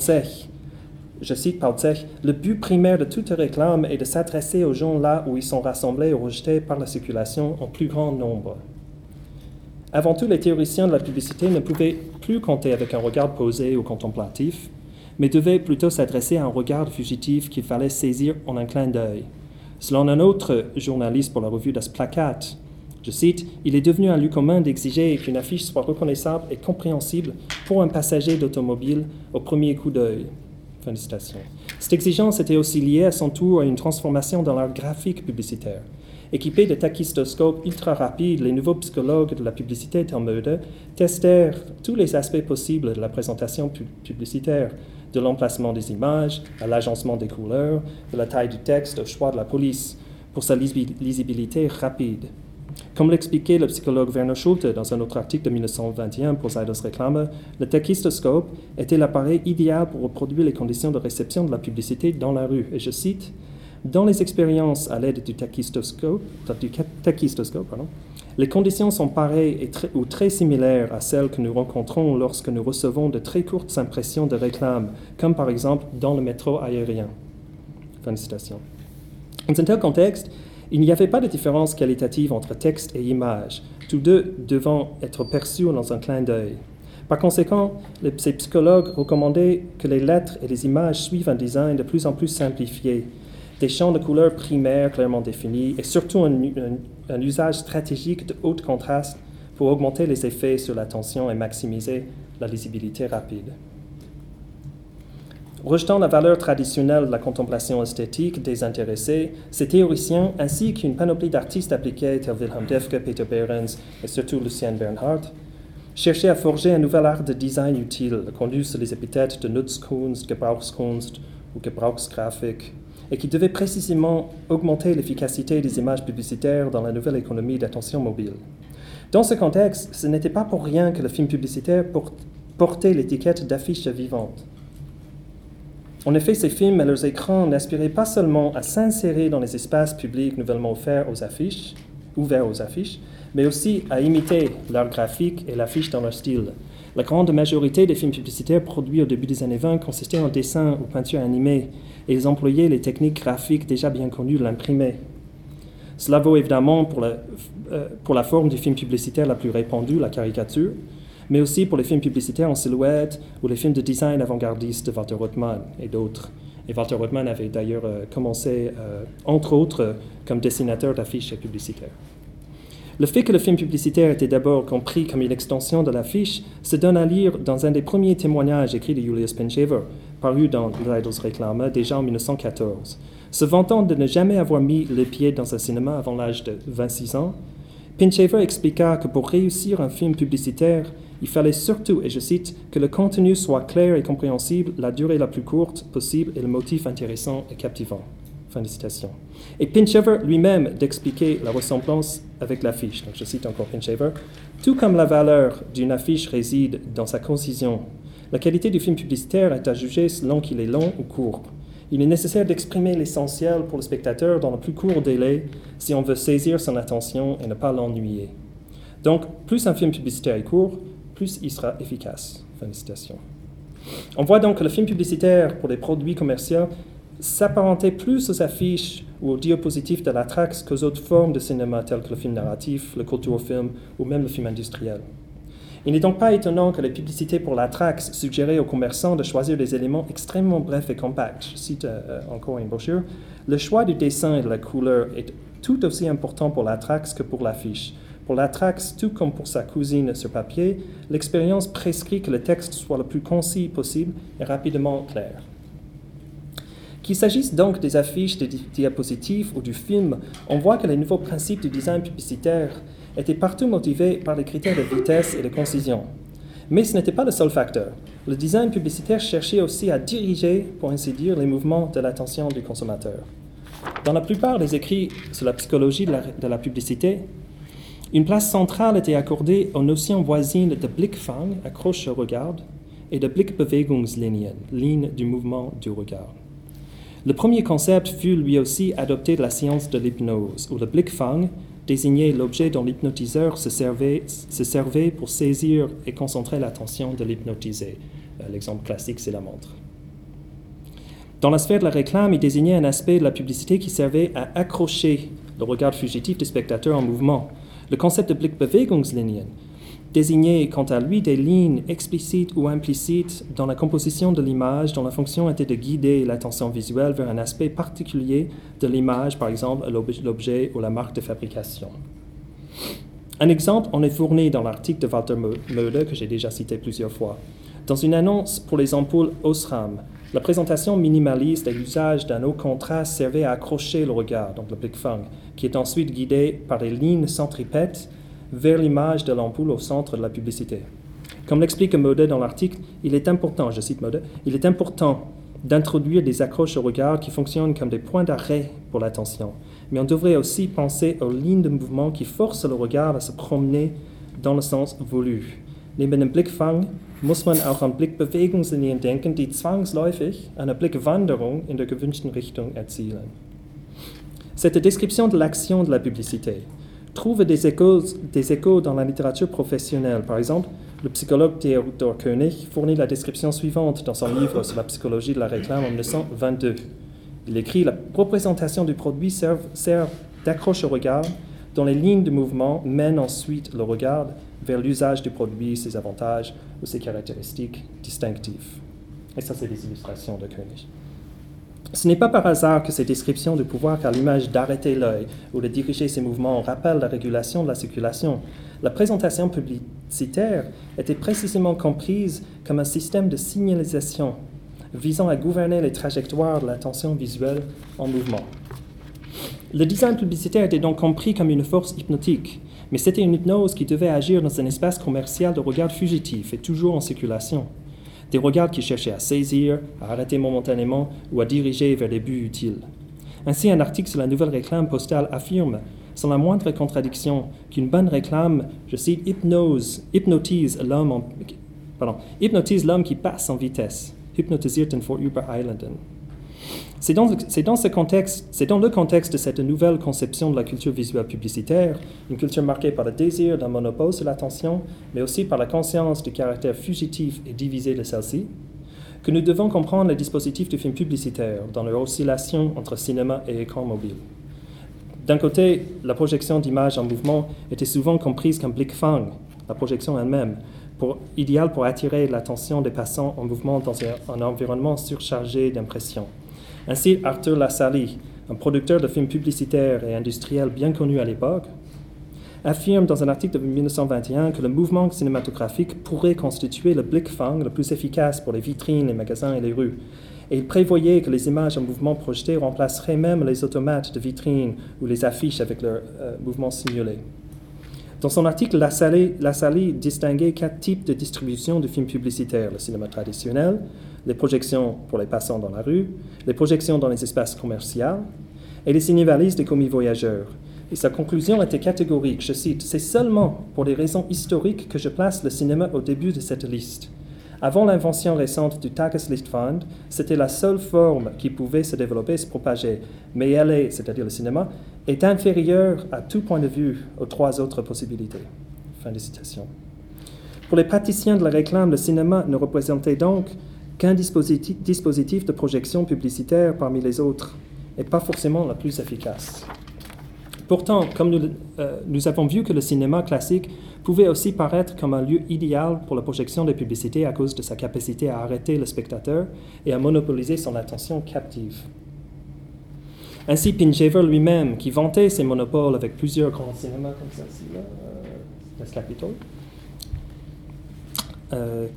je cite Paul le but primaire de toute réclame est de s'adresser aux gens là où ils sont rassemblés ou rejetés par la circulation en plus grand nombre. Avant tout, les théoriciens de la publicité ne pouvaient plus compter avec un regard posé ou contemplatif, mais devaient plutôt s'adresser à un regard fugitif qu'il fallait saisir en un clin d'œil. Selon un autre journaliste pour la revue Das Plakat, je cite, Il est devenu un lieu commun d'exiger qu'une affiche soit reconnaissable et compréhensible pour un passager d'automobile au premier coup d'œil. Fin de citation. Cette exigence était aussi liée à son tour à une transformation dans l'art graphique publicitaire. Équipés de tachystoscopes ultra rapides, les nouveaux psychologues de la publicité mode testèrent tous les aspects possibles de la présentation publicitaire, de l'emplacement des images à l'agencement des couleurs, de la taille du texte au choix de la police, pour sa lisibilité rapide. Comme l'expliquait le psychologue Werner Schulte dans un autre article de 1921 pour Zeidos Reklame, le tachystoscope était l'appareil idéal pour reproduire les conditions de réception de la publicité dans la rue. Et je cite, dans les expériences à l'aide du tachystoscope, les conditions sont pareilles ou très similaires à celles que nous rencontrons lorsque nous recevons de très courtes impressions de réclame, comme par exemple dans le métro aérien. Fin de citation. Dans un tel contexte, il n'y avait pas de différence qualitative entre texte et image, tous deux devant être perçus dans un clin d'œil. Par conséquent, ces psychologues recommandaient que les lettres et les images suivent un design de plus en plus simplifié, des champs de couleurs primaires clairement définis et surtout un, usage stratégique de haut contraste pour augmenter les effets sur l'attention et maximiser la lisibilité rapide. Rejetant la valeur traditionnelle de la contemplation esthétique désintéressée, ces théoriciens, ainsi qu'une panoplie d'artistes appliqués tels Wilhelm Defke, Peter Behrens et surtout Lucien Bernhardt, cherchaient à forger un nouvel art de design utile, conduit sous les épithètes de Nutzkunst, Gebrauchskunst ou Gebrauchsgrafik, et qui devait précisément augmenter l'efficacité des images publicitaires dans la nouvelle économie d'attention mobile. Dans ce contexte, ce n'était pas pour rien que le film publicitaire portait l'étiquette d'affiche vivante. En effet, ces films et leurs écrans n'aspiraient pas seulement à s'insérer dans les espaces publics nouvellement offerts aux affiches, ouverts aux affiches, mais aussi à imiter l'art graphique et l'affiche dans leur style. La grande majorité des films publicitaires produits au début des années 20 consistaient en dessin ou peinture animée, et ils employaient les techniques graphiques déjà bien connues de l'imprimé. Cela vaut évidemment pour la, euh, pour la forme du film publicitaire la plus répandue, la caricature, mais aussi pour les films publicitaires en silhouette ou les films de design avant-gardiste de Walter Rothman et d'autres. Et Walter Rothman avait d'ailleurs euh, commencé, euh, entre autres, comme dessinateur d'affiches publicitaires. Le fait que le film publicitaire était d'abord compris comme une extension de l'affiche se donne à lire dans un des premiers témoignages écrits de Julius Penshaver, paru dans L'Idols Réclame déjà en 1914. Se vantant de ne jamais avoir mis les pieds dans un cinéma avant l'âge de 26 ans, Pinchaver expliqua que pour réussir un film publicitaire, il fallait surtout, et je cite, que le contenu soit clair et compréhensible, la durée la plus courte possible et le motif intéressant et captivant. Fin de citation. Et Pinchaver lui-même d'expliquer la ressemblance avec l'affiche. Donc je cite encore Pinchaver. Tout comme la valeur d'une affiche réside dans sa concision, la qualité du film publicitaire est à juger selon qu'il est long ou court. Il est nécessaire d'exprimer l'essentiel pour le spectateur dans le plus court délai si on veut saisir son attention et ne pas l'ennuyer. Donc, plus un film publicitaire est court, plus il sera efficace. Fin de citation. On voit donc que le film publicitaire pour les produits commerciaux s'apparentait plus aux affiches ou aux diapositifs de la trax qu'aux autres formes de cinéma telles que le film narratif, le culturofilm ou même le film industriel. Il n'est donc pas étonnant que les publicités pour la Trax suggéraient aux commerçants de choisir des éléments extrêmement brefs et compacts. Je cite euh, encore une brochure. Le choix du dessin et de la couleur est tout aussi important pour la Trax que pour l'affiche. Pour la Trax, tout comme pour sa cousine sur papier, l'expérience prescrit que le texte soit le plus concis possible et rapidement clair. Qu'il s'agisse donc des affiches, des diapositives ou du film, on voit que les nouveaux principes du design publicitaire étaient partout motivés par les critères de vitesse et de concision. Mais ce n'était pas le seul facteur. Le design publicitaire cherchait aussi à diriger, pour ainsi dire, les mouvements de l'attention du consommateur. Dans la plupart des écrits sur la psychologie de la, publicité, une place centrale était accordée aux notions voisines de Blickfang, accroche au regard, et de Blickbewegungslinien, ligne du mouvement du regard. Le premier concept fut lui aussi adopté de la science de l'hypnose, où le Blickfang désignait l'objet dont l'hypnotiseur se servait, se servait pour saisir et concentrer l'attention de l'hypnotisé. Euh, l'exemple classique, c'est la montre. Dans la sphère de la réclame, il désignait un aspect de la publicité qui servait à accrocher le regard fugitif du spectateur en mouvement, le concept de Blickbewegungslinien désignait quant à lui des lignes explicites ou implicites dans la composition de l'image dont la fonction était de guider l'attention visuelle vers un aspect particulier de l'image, par exemple l'objet ou la marque de fabrication. Un exemple en est fourni dans l'article de Walter Möder que j'ai déjà cité plusieurs fois. Dans une annonce pour les ampoules Osram, la présentation minimaliste et l'usage d'un haut contraste servait à accrocher le regard, donc le Blickfang, qui est ensuite guidé par des lignes centripètes vers l'image de l'ampoule au centre de la publicité. Comme l'explique Mode dans l'article, il est important, je cite Mode, il est important d'introduire des accroches au regard qui fonctionnent comme des points d'arrêt pour l'attention. Mais on devrait aussi penser aux lignes de mouvement qui forcent le regard à se promener dans le sens voulu. Neben dem Blickfang muss man auch an Blickbewegungslinien denken, die zwangsläufig eine Blickwanderung in der gewünschten Richtung erzielen. Cette description de l'action de la publicité trouve des échos, dans la littérature professionnelle. Par exemple, le psychologue Theodor Koenig fournit la description suivante dans son livre sur la psychologie de la réclame en 1922. Il écrit La représentation du produit sert, sert d'accroche au regard, dont les lignes de mouvement mènent ensuite le regard vers l'usage du produit, ses avantages ou ses caractéristiques distinctives. Et ça, c'est des illustrations de Koenig. Ce n'est pas par hasard que ces descriptions du pouvoir qu'a l'image d'arrêter l'œil ou de diriger ses mouvements rappellent la régulation de la circulation. La présentation publicitaire était précisément comprise comme un système de signalisation visant à gouverner les trajectoires de l'attention visuelle en mouvement. Le design publicitaire était donc compris comme une force hypnotique, mais c'était une hypnose qui devait agir dans un espace commercial de regard fugitif et toujours en circulation. Des regards qui cherchaient à saisir, à arrêter momentanément ou à diriger vers des buts utiles. Ainsi, un article sur la nouvelle réclame postale affirme, sans la moindre contradiction, qu'une bonne réclame, je cite, hypnotise l'homme qui passe en vitesse. Hypnotisierten vor Übereilenden. C'est dans, ce contexte, c'est dans le contexte de cette nouvelle conception de la culture visuelle publicitaire, une culture marquée par le désir d'un monopole sur l'attention, mais aussi par la conscience du caractère fugitif et divisé de celle-ci, que nous devons comprendre les dispositifs du film publicitaire dans leur oscillation entre cinéma et écran mobile. D'un côté, la projection d'images en mouvement était souvent comprise comme blickfang, la projection elle-même, idéale pour attirer l'attention des passants en mouvement dans un environnement surchargé d'impressions. Ainsi, Arthur Lassalle, un producteur de films publicitaires et industriels bien connu à l'époque, affirme dans un article de 1921 que le mouvement cinématographique pourrait constituer le blickfang le plus efficace pour les vitrines, les magasins et les rues. Et il prévoyait que les images en mouvement projeté remplaceraient même les automates de vitrines ou les affiches avec leur euh, mouvement simulé. Dans son article, Lassalle, distinguait quatre types de distribution de films publicitaires le cinéma traditionnel, les projections pour les passants dans la rue, les projections dans les espaces commerciaux et les cinévalistes des commis voyageurs. Et sa conclusion était catégorique, je cite, C'est seulement pour des raisons historiques que je place le cinéma au début de cette liste. Avant l'invention récente du Tageslichtfund, c'était la seule forme qui pouvait se développer se propager, mais elle est, c'est-à-dire le cinéma, est inférieure à tout point de vue aux trois autres possibilités. Fin de citation. Pour les praticiens de la réclame, le cinéma ne représentait donc qu'un dispositif, de projection publicitaire parmi les autres, et pas forcément la plus efficace. Pourtant, comme nous, euh, nous avons vu que le cinéma classique pouvait aussi paraître comme un lieu idéal pour la projection des publicités à cause de sa capacité à arrêter le spectateur et à monopoliser son attention captive. Ainsi, Pinchever lui-même, qui vantait ses monopoles avec plusieurs grands cinémas comme celle-ci, euh,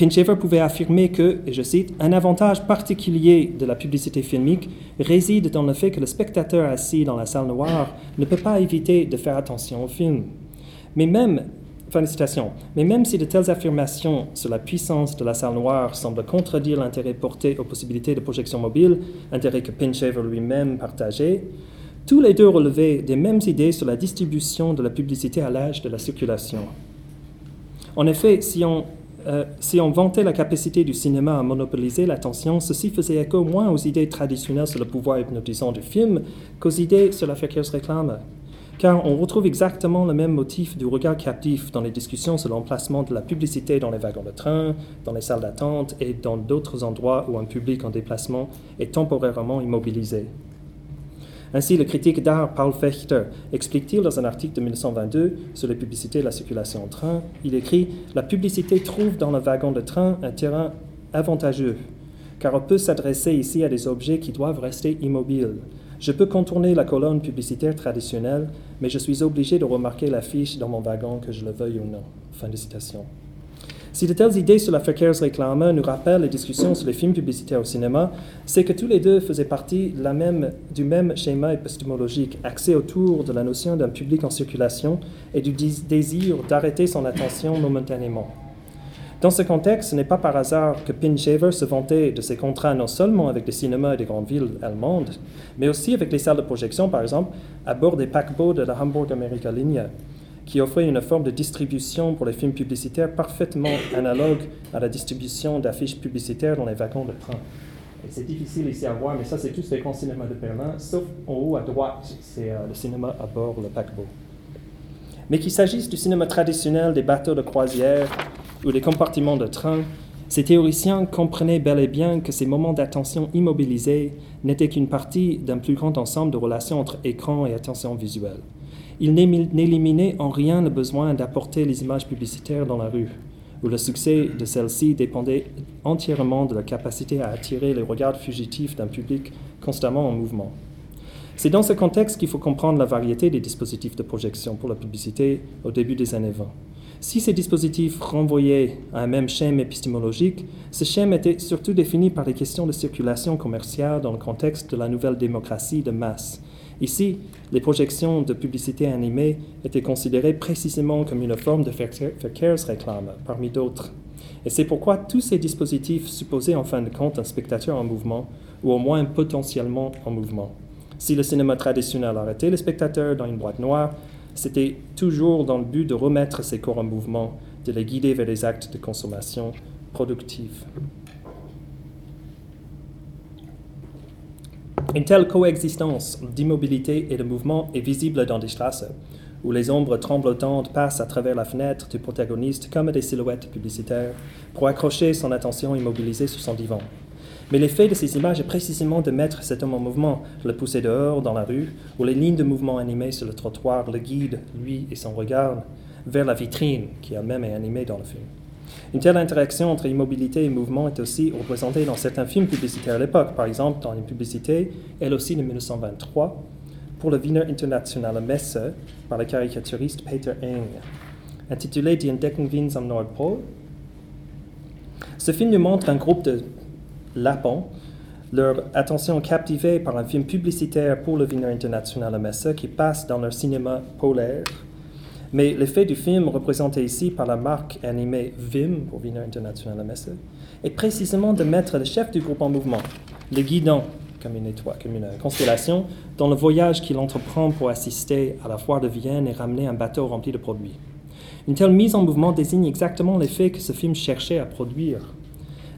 Pinchever pouvait affirmer que, et je cite, un avantage particulier de la publicité filmique réside dans le fait que le spectateur assis dans la salle noire ne peut pas éviter de faire attention au film. Mais même, fin de citation, mais même si de telles affirmations sur la puissance de la salle noire semblent contredire l'intérêt porté aux possibilités de projection mobile, intérêt que Pinchever lui-même partageait, tous les deux relevaient des mêmes idées sur la distribution de la publicité à l'âge de la circulation. En effet, si on euh, si on vantait la capacité du cinéma à monopoliser l'attention, ceci faisait écho moins aux idées traditionnelles sur le pouvoir hypnotisant du film qu'aux idées sur la réclame. Car on retrouve exactement le même motif du regard captif dans les discussions sur l'emplacement de la publicité dans les wagons de train, dans les salles d'attente et dans d'autres endroits où un public en déplacement est temporairement immobilisé. Ainsi, le critique d'art Paul Fechter explique-t-il dans un article de 1922 sur les publicités et la circulation en train, il écrit La publicité trouve dans le wagon de train un terrain avantageux, car on peut s'adresser ici à des objets qui doivent rester immobiles. Je peux contourner la colonne publicitaire traditionnelle, mais je suis obligé de remarquer l'affiche dans mon wagon, que je le veuille ou non. Fin de citation. Si de telles idées sur la Verkehrsreklame nous rappellent les discussions sur les films publicitaires au cinéma, c'est que tous les deux faisaient partie du même schéma épistémologique, axé autour de la notion d'un public en circulation et du désir d'arrêter son attention momentanément. Dans ce contexte, ce n'est pas par hasard que Pinchever se vantait de ses contrats non seulement avec les cinémas des grandes villes allemandes, mais aussi avec les salles de projection, par exemple, à bord des paquebots de la Hamburg America Linie qui offrait une forme de distribution pour les films publicitaires parfaitement analogue à la distribution d'affiches publicitaires dans les wagons de train. c'est difficile ici à voir, mais ça, c'est tous les grands cinémas de Berlin, sauf en haut à droite, c'est euh, le cinéma à bord, le paquebot. Mais qu'il s'agisse du cinéma traditionnel des bateaux de croisière ou des compartiments de train, ces théoriciens comprenaient bel et bien que ces moments d'attention immobilisés n'étaient qu'une partie d'un plus grand ensemble de relations entre écran et attention visuelle. Il n'éliminait en rien le besoin d'apporter les images publicitaires dans la rue, où le succès de celles-ci dépendait entièrement de la capacité à attirer les regards fugitifs d'un public constamment en mouvement. C'est dans ce contexte qu'il faut comprendre la variété des dispositifs de projection pour la publicité au début des années 20. Si ces dispositifs renvoyaient à un même schéma épistémologique, ce schéma était surtout défini par les questions de circulation commerciale dans le contexte de la nouvelle démocratie de masse, Ici, les projections de publicité animée étaient considérées précisément comme une forme de verkehrsreklame parmi d'autres. Et c'est pourquoi tous ces dispositifs supposaient en fin de compte un spectateur en mouvement, ou au moins potentiellement en mouvement. Si le cinéma traditionnel arrêtait le spectateur dans une boîte noire, c'était toujours dans le but de remettre ces corps en mouvement, de les guider vers des actes de consommation productifs. Une telle coexistence d'immobilité et de mouvement est visible dans des strasse, où les ombres tremblotantes passent à travers la fenêtre du protagoniste comme des silhouettes publicitaires pour accrocher son attention immobilisée sur son divan. Mais l'effet de ces images est précisément de mettre cet homme en mouvement, le pousser dehors dans la rue, où les lignes de mouvement animées sur le trottoir le guident, lui et son regard, vers la vitrine qui elle-même est animée dans le film. Une telle interaction entre immobilité et mouvement est aussi représentée dans certains films publicitaires à l'époque, par exemple dans une publicité, elle aussi de 1923, pour le Wiener Internationale Messe par le caricaturiste Peter Eng, intitulé Die Entdeckung Wiens am Nordpol. Ce film nous montre un groupe de lapins, leur attention captivée par un film publicitaire pour le Wiener Internationale Messe qui passe dans leur cinéma polaire mais l'effet du film représenté ici par la marque animée VIM, pour Wiener International Messe, est précisément de mettre le chef du groupe en mouvement, le guidant comme une étoile, comme une constellation, dans le voyage qu'il entreprend pour assister à la foire de Vienne et ramener un bateau rempli de produits. Une telle mise en mouvement désigne exactement l'effet que ce film cherchait à produire.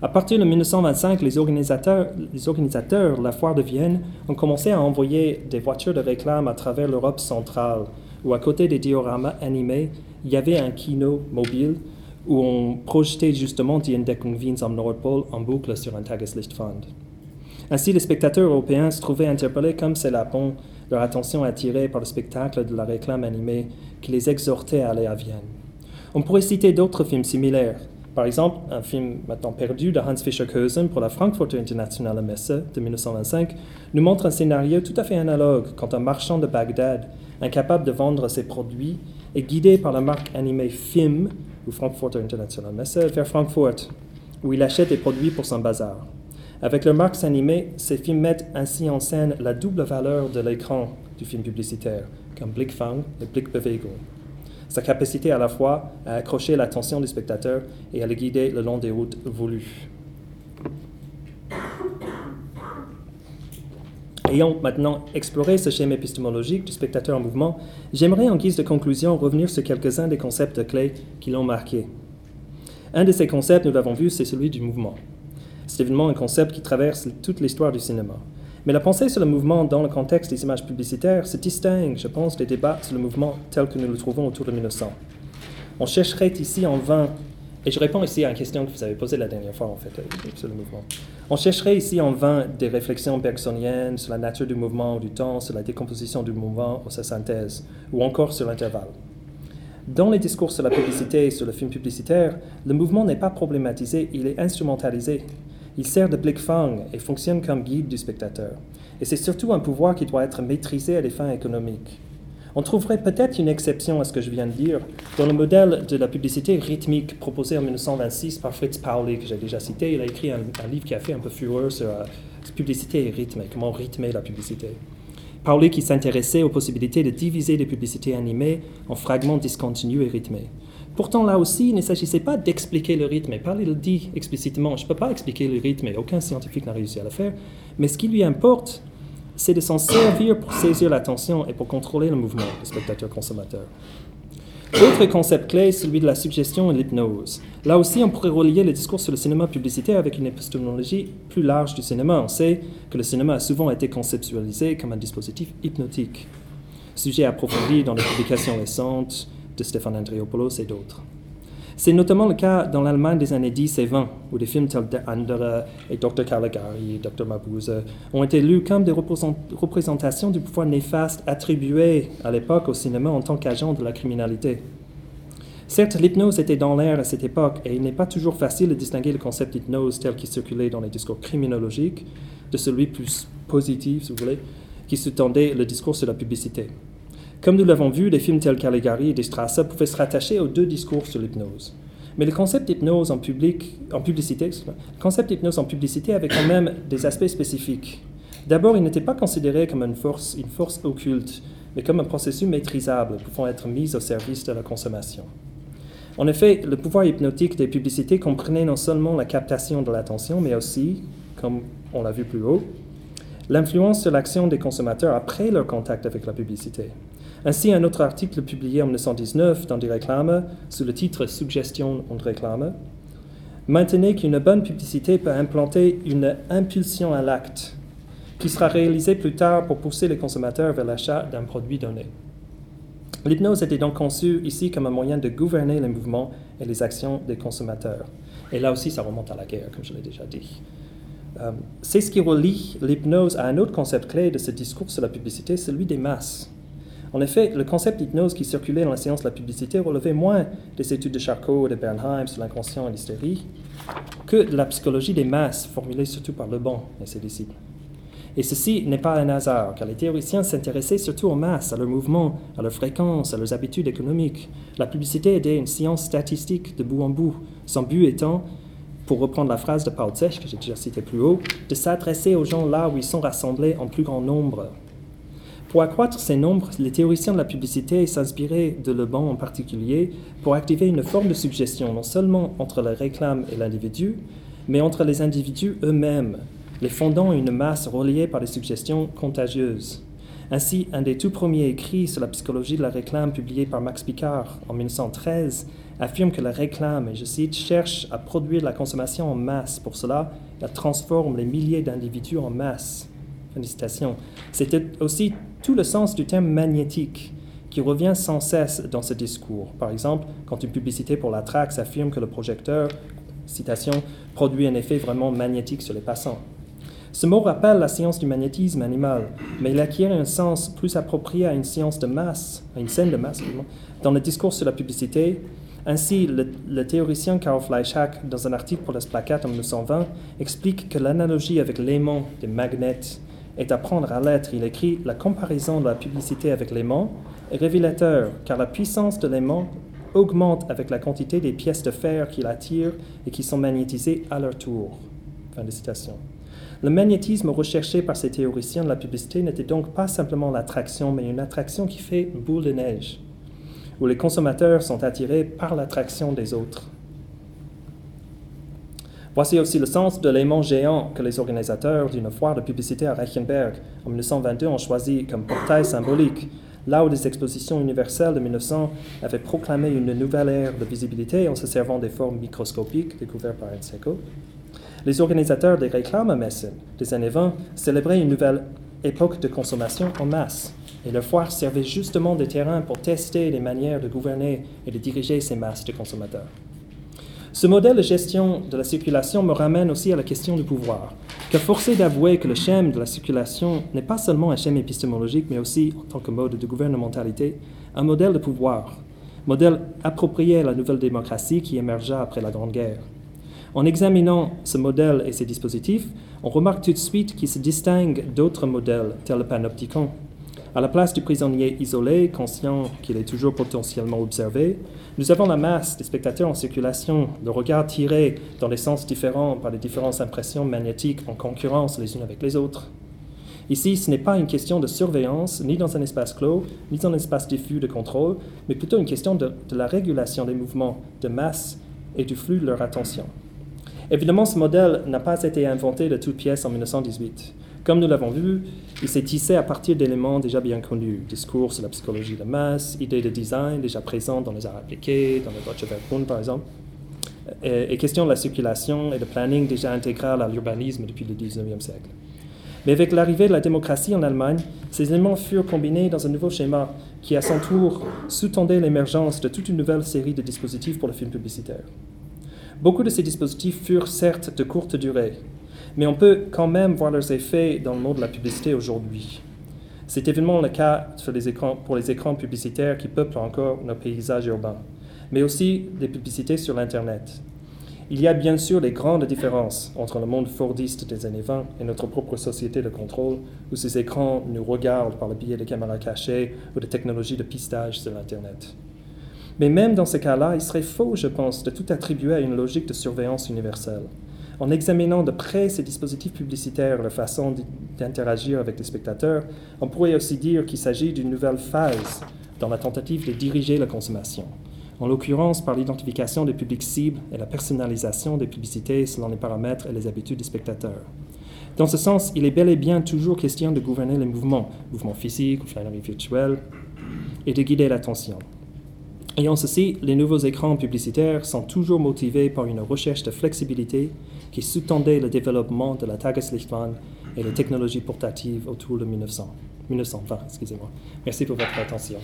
À partir de 1925, les organisateurs, les organisateurs de la foire de Vienne ont commencé à envoyer des voitures de réclame à travers l'Europe centrale où à côté des dioramas animés, il y avait un kino mobile où on projetait justement Die Entdeckung am Nordpol en boucle sur un Tageslichtwand. Ainsi, les spectateurs européens se trouvaient interpellés comme ces lapons, leur attention attirée par le spectacle de la réclame animée qui les exhortait à aller à Vienne. On pourrait citer d'autres films similaires. Par exemple, un film maintenant perdu de Hans Fischer Kösen pour la Frankfurter Internationale Messe de 1925 nous montre un scénario tout à fait analogue quand un marchand de Bagdad, incapable de vendre ses produits, est guidé par la marque animée FIM, ou Frankfurter Internationale Messe, vers Frankfurt, où il achète des produits pour son bazar. Avec leurs marques animées, ces films mettent ainsi en scène la double valeur de l'écran du film publicitaire, comme Blickfang et Blickbewegung. Sa capacité à la fois à accrocher l'attention du spectateur et à le guider le long des routes voulues. Ayant maintenant exploré ce schéma épistémologique du spectateur en mouvement, j'aimerais en guise de conclusion revenir sur quelques-uns des concepts clés qui l'ont marqué. Un de ces concepts, nous l'avons vu, c'est celui du mouvement. C'est évidemment un concept qui traverse toute l'histoire du cinéma. Mais la pensée sur le mouvement dans le contexte des images publicitaires se distingue, je pense, des débats sur le mouvement tel que nous le trouvons autour de 1900. On chercherait ici en vain, et je réponds ici à une question que vous avez posée la dernière fois, en fait, euh, sur le mouvement. On chercherait ici en vain des réflexions bergsoniennes sur la nature du mouvement ou du temps, sur la décomposition du mouvement ou sa synthèse, ou encore sur l'intervalle. Dans les discours sur la publicité et sur le film publicitaire, le mouvement n'est pas problématisé, il est instrumentalisé. Il sert de blickfang et fonctionne comme guide du spectateur. Et c'est surtout un pouvoir qui doit être maîtrisé à des fins économiques. On trouverait peut-être une exception à ce que je viens de dire dans le modèle de la publicité rythmique proposé en 1926 par Fritz Pauli, que j'ai déjà cité. Il a écrit un, livre qui a fait un peu fureur sur la euh, publicité et rythme, comment rythmer la publicité. Pauli qui s'intéressait aux possibilités de diviser les publicités animées en fragments discontinus et rythmés. Pourtant, là aussi, il ne s'agissait pas d'expliquer le rythme. Pauli le dit explicitement, je ne peux pas expliquer le rythme, et aucun scientifique n'a réussi à le faire, mais ce qui lui importe, c'est de s'en servir pour saisir l'attention et pour contrôler le mouvement du spectateur-consommateur. Autre concept clé, celui de la suggestion et l'hypnose. Là aussi, on pourrait relier le discours sur le cinéma publicitaire avec une épistémologie plus large du cinéma. On sait que le cinéma a souvent été conceptualisé comme un dispositif hypnotique. Sujet approfondi dans les publications récentes de Stéphane Andriopoulos et d'autres. C'est notamment le cas dans l'Allemagne des années 10 et 20, où des films tels Der Andere et Dr. Caligari et Dr. Mabuse ont été lus comme des représentations du pouvoir néfaste attribué à l'époque au cinéma en tant qu'agent de la criminalité. Certes, l'hypnose était dans l'air à cette époque et il n'est pas toujours facile de distinguer le concept d'hypnose tel qu'il circulait dans les discours criminologiques de celui plus positif, si vous voulez, qui sous-tendait le discours sur la publicité. Comme nous l'avons vu, des films tels Caligari et Strasse pouvaient se rattacher aux deux discours sur l'hypnose. Mais le concept d'hypnose en, public, en publicité, concept d'hypnose en publicité avait quand même des aspects spécifiques. D'abord, il n'était pas considéré comme une force, une force occulte, mais comme un processus maîtrisable pouvant être mis au service de la consommation. En effet, le pouvoir hypnotique des publicités comprenait non seulement la captation de l'attention, mais aussi, comme on l'a vu plus haut, l'influence sur l'action des consommateurs après leur contact avec la publicité. Ainsi, un autre article publié en 1919 dans des réclames, sous le titre Suggestion en réclame, maintenait qu'une bonne publicité peut implanter une impulsion à l'acte qui sera réalisée plus tard pour pousser les consommateurs vers l'achat d'un produit donné. L'hypnose était donc conçue ici comme un moyen de gouverner les mouvements et les actions des consommateurs. Et là aussi, ça remonte à la guerre, comme je l'ai déjà dit. Euh, c'est ce qui relie l'hypnose à un autre concept clé de ce discours sur la publicité, celui des masses. En effet, le concept d'hypnose qui circulait dans la science de la publicité relevait moins des études de Charcot et de Bernheim sur l'inconscient et l'hystérie que de la psychologie des masses formulée surtout par Le Bon et ses disciples. Et ceci n'est pas un hasard, car les théoriciens s'intéressaient surtout aux masses, à leurs mouvements, à leurs fréquences, à leurs habitudes économiques. La publicité était une science statistique de bout en bout, son but étant, pour reprendre la phrase de Paul Zech, que j'ai déjà citée plus haut, de s'adresser aux gens là où ils sont rassemblés en plus grand nombre, pour accroître ces nombres, les théoriciens de la publicité s'inspiraient de Le Bon en particulier pour activer une forme de suggestion non seulement entre la réclame et l'individu, mais entre les individus eux-mêmes, les fondant une masse reliée par des suggestions contagieuses. Ainsi, un des tout premiers écrits sur la psychologie de la réclame publié par Max Picard en 1913 affirme que la réclame, et je cite, cherche à produire la consommation en masse. Pour cela, elle transforme les milliers d'individus en masse. C'était aussi tout le sens du terme magnétique qui revient sans cesse dans ce discours. Par exemple, quand une publicité pour la Trax affirme que le projecteur, citation, produit un effet vraiment magnétique sur les passants. Ce mot rappelle la science du magnétisme animal, mais il acquiert un sens plus approprié à une science de masse, à une scène de masse, dans le discours sur la publicité. Ainsi, le, théoricien Karl Fleischhack, dans un article pour la Splacat en 1920, explique que l'analogie avec l'aimant des magnets est à prendre à l'être. Il écrit La comparaison de la publicité avec l'aimant est révélateur, car la puissance de l'aimant augmente avec la quantité des pièces de fer qui l'attirent et qui sont magnétisées à leur tour. Fin. Le magnétisme recherché par ces théoriciens de la publicité n'était donc pas simplement l'attraction, mais une attraction qui fait boule de neige, où les consommateurs sont attirés par l'attraction des autres. Voici aussi le sens de l'aimant géant que les organisateurs d'une foire de publicité à Reichenberg en 1922 ont choisi comme portail symbolique, là où les expositions universelles de 1900 avaient proclamé une nouvelle ère de visibilité en se servant des formes microscopiques découvertes par Enseco. Les organisateurs des réclames à Messine des années 20 célébraient une nouvelle époque de consommation en masse, et leur foire servait justement de terrain pour tester les manières de gouverner et de diriger ces masses de consommateurs. Ce modèle de gestion de la circulation me ramène aussi à la question du pouvoir, car forcé d'avouer que le schème de la circulation n'est pas seulement un schème épistémologique, mais aussi, en tant que mode de gouvernementalité, un modèle de pouvoir, modèle approprié à la nouvelle démocratie qui émergea après la Grande Guerre. En examinant ce modèle et ses dispositifs, on remarque tout de suite qu'il se distingue d'autres modèles, tels le panopticon. À la place du prisonnier isolé, conscient qu'il est toujours potentiellement observé, nous avons la masse des spectateurs en circulation, le regard tiré dans des sens différents par les différentes impressions magnétiques en concurrence les unes avec les autres. Ici, ce n'est pas une question de surveillance, ni dans un espace clos, ni dans un espace diffus de contrôle, mais plutôt une question de, de la régulation des mouvements de masse et du flux de leur attention. Évidemment, ce modèle n'a pas été inventé de toutes pièces en 1918. Comme nous l'avons vu, il s'est tissé à partir d'éléments déjà bien connus, discours sur la psychologie de masse, idées de design déjà présentes dans les arts appliqués, dans le Deutsche Werkbund par exemple, et, questions de la circulation et de planning déjà intégral à l'urbanisme depuis le 19e siècle. Mais avec l'arrivée de la démocratie en Allemagne, ces éléments furent combinés dans un nouveau schéma qui, à son tour, sous-tendait l'émergence de toute une nouvelle série de dispositifs pour le film publicitaire. Beaucoup de ces dispositifs furent certes de courte durée, mais on peut quand même voir leurs effets dans le monde de la publicité aujourd'hui. C'est évidemment le cas pour les écrans publicitaires qui peuplent encore nos paysages urbains, mais aussi des publicités sur l'Internet. Il y a bien sûr des grandes différences entre le monde fordiste des années 20 et notre propre société de contrôle, où ces écrans nous regardent par le biais de caméras cachées ou de technologies de pistage sur l'Internet. Mais même dans ce cas-là, il serait faux, je pense, de tout attribuer à une logique de surveillance universelle. En examinant de près ces dispositifs publicitaires, la façon d'interagir avec les spectateurs, on pourrait aussi dire qu'il s'agit d'une nouvelle phase dans la tentative de diriger la consommation, en l'occurrence par l'identification des publics cibles et la personnalisation des publicités selon les paramètres et les habitudes des spectateurs. Dans ce sens, il est bel et bien toujours question de gouverner les mouvements, mouvements physiques ou flâneries virtuelles, et de guider l'attention. En ceci, les nouveaux écrans publicitaires sont toujours motivés par une recherche de flexibilité qui sous-tendait le développement de la Tageslichtbahn et les technologies portatives autour de 1900, 1920. Excusez-moi. Merci pour votre attention.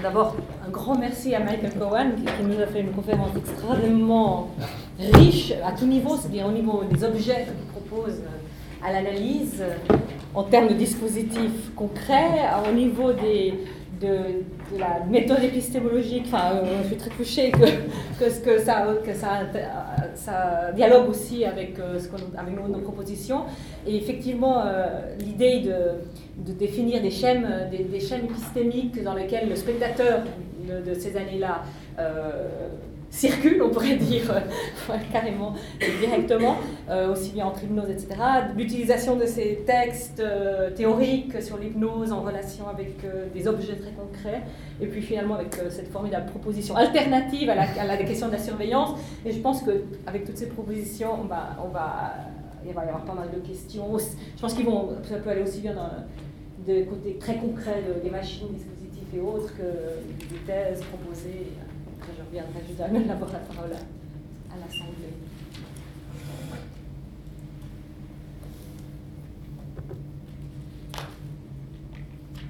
D'abord, un grand merci à Michael Cohen qui nous a fait une conférence extrêmement riche à tout niveau, c'est-à-dire au niveau des objets qu'il propose à l'analyse, en termes de dispositifs concrets, au niveau des, de, la méthode épistémologique. Enfin, euh, je suis très touchée que, que, que, ça, que ça, dialogue aussi avec, euh, ce avec nos, propositions. Et effectivement, euh, l'idée de, de, définir des schèmes, des, des épistémiques dans lesquels le spectateur de, de ces années-là circule, on pourrait dire euh, [laughs] carrément directement, euh, aussi bien en tribunaux, etc. L'utilisation de ces textes euh, théoriques sur l'hypnose en relation avec des objets très concrets, et puis finalement avec cette formidable proposition alternative à la, question de la surveillance. Et je pense qu'avec toutes ces propositions, on va, on va, il va y avoir pas mal de questions. Je pense qu'ils vont, ça peut aller aussi bien dans des côtés très concrets des machines, dispositifs et autres que des thèses proposées reviendrai, je donne la parole à l'Assemblée.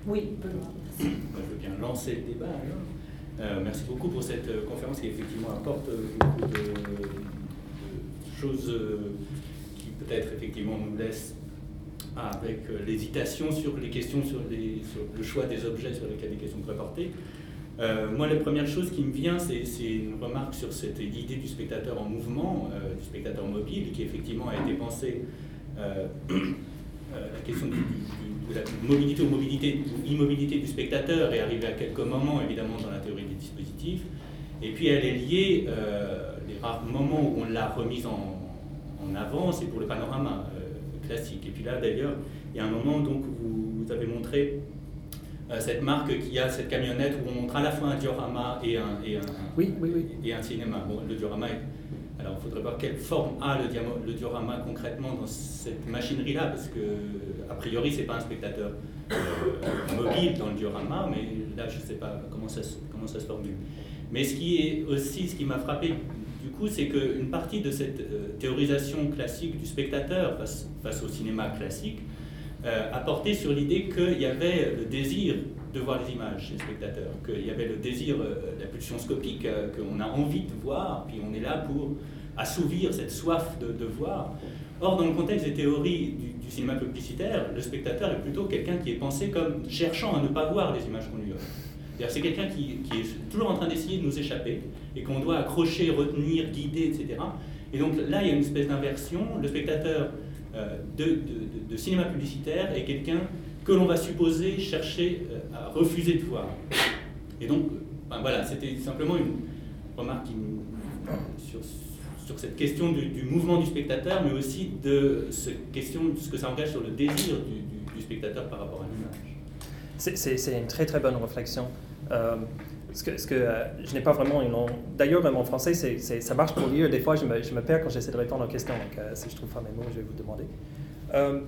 Oui, Benoît. Je veux bien lancer le débat alors. merci beaucoup pour cette conférence qui effectivement apporte beaucoup de, choses qui peut-être effectivement nous laissent avec l'hésitation sur les questions, sur, les, le choix des objets sur lesquels les questions pourraient porter. Euh, moi, la première chose qui me vient, c'est une remarque sur cette idée du spectateur en mouvement, euh, du spectateur mobile, qui effectivement a été pensée, [clears throat] euh, la question de la mobilité ou mobilité immobilité du spectateur est arrivée à quelques moments, évidemment, dans la théorie des dispositifs, et puis elle est liée, les rares moments où on l'a remise en, en avant, c'est pour le panorama classique. Et puis là, d'ailleurs, il y a un moment donc, où vous avez montré cette marque qui a cette camionnette où on montre à la fois un diorama et un, et un, oui, oui, oui. Et un cinéma. Bon, le diorama Alors, il faudrait voir quelle forme a le, le diorama concrètement dans cette machinerie-là, parce que, a priori, c'est pas un spectateur euh, mobile dans le diorama, mais là, je ne sais pas comment ça, comment ça se formule. Mais ce qui est aussi, ce qui m'a frappé, du coup, c'est qu'une partie de cette euh, théorisation classique du spectateur face, face au cinéma classique, euh, a porté sur l'idée qu'il y avait le désir de voir les images chez le spectateur, qu'il y avait le désir, euh, la pulsion scopique, euh, qu'on a envie de voir, puis on est là pour assouvir cette soif de, voir. Or, dans le contexte des théories du, cinéma publicitaire, le spectateur est plutôt quelqu'un qui est pensé comme cherchant à ne pas voir les images qu'on lui offre. C'est quelqu'un qui, qui, est toujours en train d'essayer de nous échapper et qu'on doit accrocher, retenir, guider, etc. Et donc là, il y a une espèce d'inversion. Le spectateur euh, de, cinéma publicitaire est quelqu'un que l'on va supposer chercher euh, à refuser de voir. Et donc, voilà, c'était simplement une remarque sur, sur, cette question du, mouvement du spectateur, mais aussi de ce, question, ce que ça engage sur le désir du, spectateur par rapport à l'image. C'est une très très bonne réflexion. Euh, ce que, ce que euh, je n'ai pas vraiment une D'ailleurs, même en français, c'est, ça marche pour lire. Des fois, je me, je me perds quand j'essaie de répondre aux questions. Donc, euh, si je trouve pas mes mots, je vais vous demander. Euh,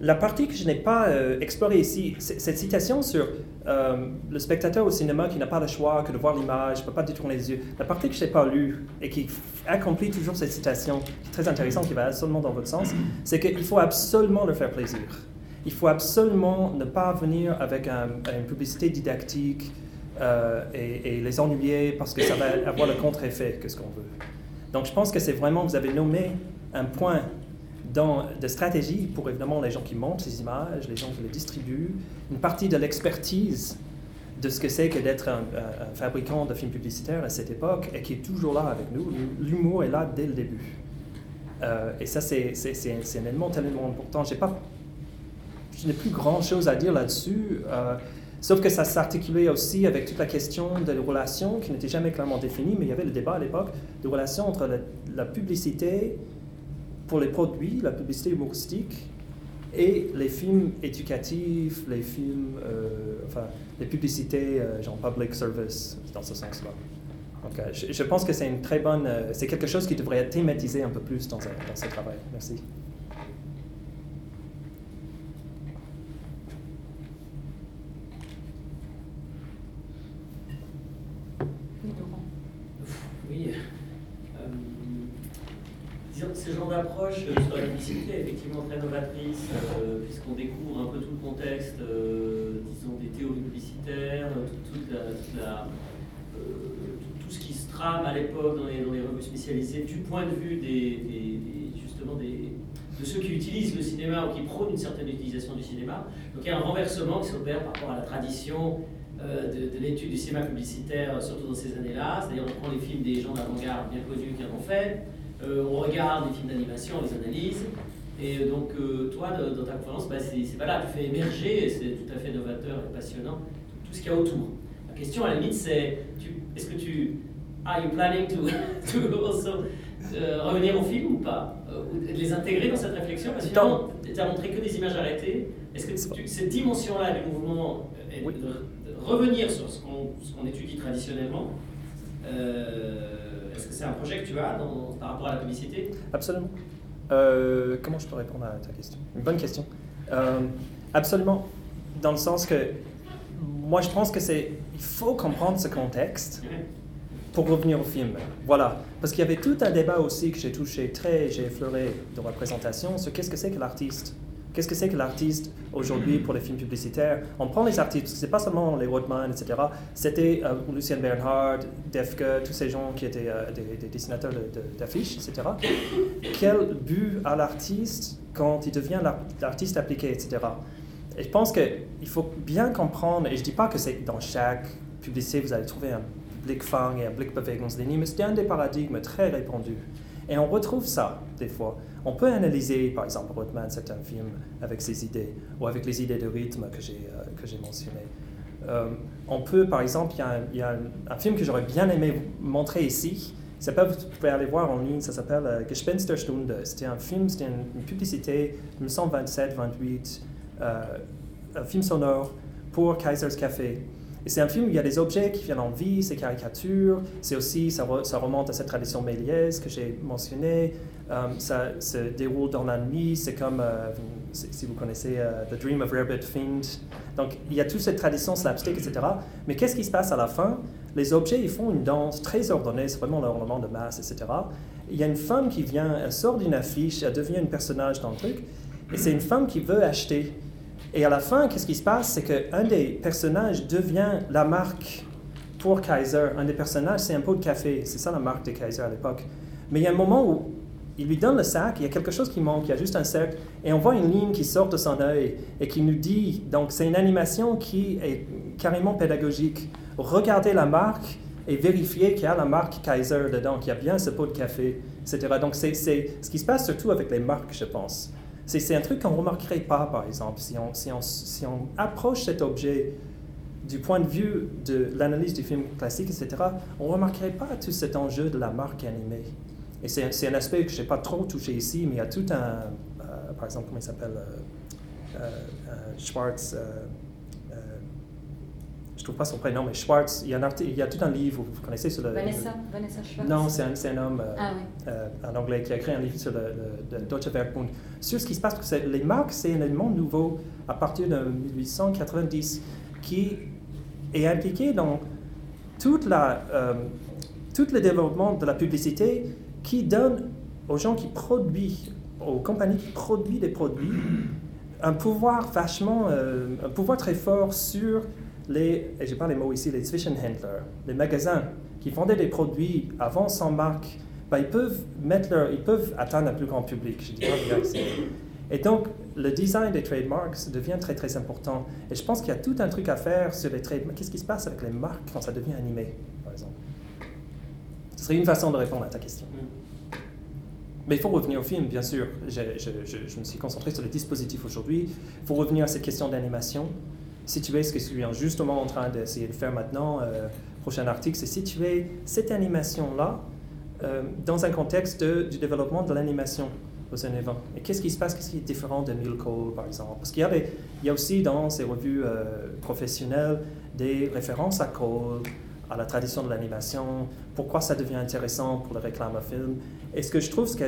la partie que je n'ai pas explorée ici, cette citation sur le spectateur au cinéma qui n'a pas le choix que de voir l'image, ne peut pas détourner les yeux. La partie que je n'ai pas lue et qui accomplit toujours cette citation, qui est très intéressante, qui va absolument dans votre sens, c'est qu'il faut absolument leur faire plaisir. Il faut absolument ne pas venir avec une publicité didactique, euh, et, les ennuyer parce que ça va avoir le contre-effet que ce qu'on veut. Donc je pense que c'est vraiment, vous avez nommé un point de stratégie pour évidemment les gens qui montent ces images, les gens qui les distribuent, une partie de l'expertise de ce que c'est que d'être un, fabricant de films publicitaires à cette époque et qui est toujours là avec nous. L'humour est là dès le début. Euh, et ça, c'est un élément tellement important. Pas, je n'ai plus grand-chose à dire là-dessus. Euh, Sauf que ça s'articulait aussi avec toute la question de relations qui n'était jamais clairement définie, mais il y avait le débat à l'époque de relations entre la, publicité pour les produits, la publicité humoristique, et les films éducatifs, les films, euh, enfin, les publicités euh, genre public service, dans ce sens-là. Donc, euh, je, pense que c'est une très bonne, c'est quelque chose qui devrait être thématisé un peu plus dans, dans ce travail. Merci. Genre d'approche euh, sur la publicité est effectivement très novatrice, euh, puisqu'on découvre un peu tout le contexte, euh, disons, des théories publicitaires, tout, ce qui se trame à l'époque dans les, revues spécialisées, du point de vue des, justement des, de ceux qui utilisent le cinéma ou qui prônent une certaine utilisation du cinéma. Donc il y a un renversement qui s'opère par rapport à la tradition de, l'étude du cinéma publicitaire, surtout dans ces années-là. C'est-à-dire on prend les films des gens d'avant-garde bien connus qui en ont fait, euh, on regarde des films d'animation, on les analyse. Et euh, donc, euh, toi, dans ta conférence, bah, c'est voilà, tu fais émerger, et c'est tout à fait novateur et passionnant, tout ce qu'il y a autour. La question, à la limite, c'est est-ce que tu. Are you planning to, [laughs] to also revenir au film ou pas? Les intégrer dans cette réflexion? Parce que tu n'as montré que des images arrêtées. Est-ce que cette dimension-là du mouvement, de, revenir sur ce qu'on étudie traditionnellement, est-ce que c'est un projet que tu as par rapport à la publicité Absolument. Euh, comment je peux répondre à ta question? Une bonne question. Euh, absolument. Dans le sens que moi, je pense que c'est. Il faut comprendre ce contexte pour revenir au film. Voilà. Parce qu'il y avait tout un débat aussi que j'ai touché très, j'ai effleuré de représentation sur qu'est-ce que c'est que l'artiste? Qu'est-ce que c'est que l'artiste aujourd'hui pour les films publicitaires? On prend les artistes, c'est pas seulement les Rodman, etc. C'était euh, Lucien Bernhard, Defke, tous ces gens qui étaient euh, des, dessinateurs d'affiches, etc. Quel but a l'artiste quand il devient l'artiste appliqué, etc. Et je pense qu'il faut bien comprendre, et je dis pas que c'est dans chaque publicité, vous allez trouver un Blickfang et un Blickbewegungslinie, mais c'est un des paradigmes très répandus. Et on retrouve ça des fois. On peut analyser, par exemple, Rothman, certains films avec ses idées, ou avec les idées de rythme que j'ai euh, mentionnées. Euh, on peut, par exemple, il y a, un, film que j'aurais bien aimé montrer ici. Ça peut, vous pouvez aller voir en ligne, ça s'appelle euh, Gespensterstunde. C'était un film, c'était une, publicité, 1927, 28, un film sonore pour Kaiser's Café. Et c'est un film où il y a des objets qui viennent en vie, c'est caricatures, c'est aussi, ça, ça, remonte à cette tradition méliès que j'ai mentionnée, euh, ça se déroule dans la nuit, c'est comme, euh, si vous connaissez euh, The Dream of Rabbit Fiend. Donc il y a toute cette tradition slapstick, etc. Mais qu'est-ce qui se passe à la fin? Les objets, ils font une danse très ordonnée, c'est vraiment l'ornement de masse, etc. Il y a une femme qui vient, elle sort d'une affiche, elle devient un personnage dans le truc, et c'est une femme qui veut acheter et à la fin, qu'est-ce qui se passe? C'est qu'un des personnages devient la marque pour Kaiser. Un des personnages, c'est un pot de café. C'est ça la marque de Kaiser à l'époque. Mais il y a un moment où il lui donne le sac, il y a quelque chose qui manque, il y a juste un cercle, et on voit une ligne qui sort de son œil et qui nous dit, donc c'est une animation qui est carrément pédagogique. Regardez la marque et vérifiez qu'il y a la marque Kaiser dedans, qu'il y a bien ce pot de café, etc. Donc c'est ce qui se passe surtout avec les marques, je pense. C'est un truc qu'on ne remarquerait pas, par exemple, si on, si, on, si on, approche cet objet du point de vue de l'analyse du film classique, etc., on ne remarquerait pas tout cet enjeu de la marque animée. Et c'est un aspect que je n'ai pas trop touché ici, mais il y a tout un, euh, par exemple, comment il s'appelle, euh, euh, Schwartz, trouve pas son prénom, mais Schwartz, il y, a un il y a tout un livre, vous connaissez sur le... Vanessa, Vanessa Schwartz. Non, c'est un, un, homme ah, oui. un anglais qui a écrit un livre sur le, le, Deutsche Werkbund, sur ce qui se passe, parce que les marques, c'est un élément nouveau à partir de 1890 qui est impliqué dans toute la, tout le développement de la publicité qui donne aux gens qui produisent, aux compagnies qui produisent des produits, un pouvoir vachement, euh, un pouvoir très fort sur les, et je parle les mots ici, les Zwischenhändler, les magasins qui vendaient des produits avant sans marque, ben, ils, peuvent mettre leur, ils peuvent atteindre un plus grand public. Je dis pas Et donc, le design des trademarks devient très très important. Et je pense qu'il y a tout un truc à faire sur les trademarks. Qu'est-ce qui se passe avec les marques quand ça devient animé, par exemple? Ce serait une façon de répondre à ta question. Mais il faut revenir au film, bien sûr. Je, je, me suis concentré sur le dispositif aujourd'hui. Il faut revenir à cette question d'animation. Situer ce que je suis justement en train d'essayer de faire maintenant, euh, prochain article, c'est situer cette animation-là euh, dans un contexte du développement de l'animation aux années 20. Et qu'est-ce qui se passe, qu'est-ce qui est différent de Neil Cole, par exemple? Parce qu'il y, a il y a aussi dans ces revues euh, professionnelles des références à Cole, à la tradition de l'animation, pourquoi ça devient intéressant pour le réclame à film. Et ce que je trouve, que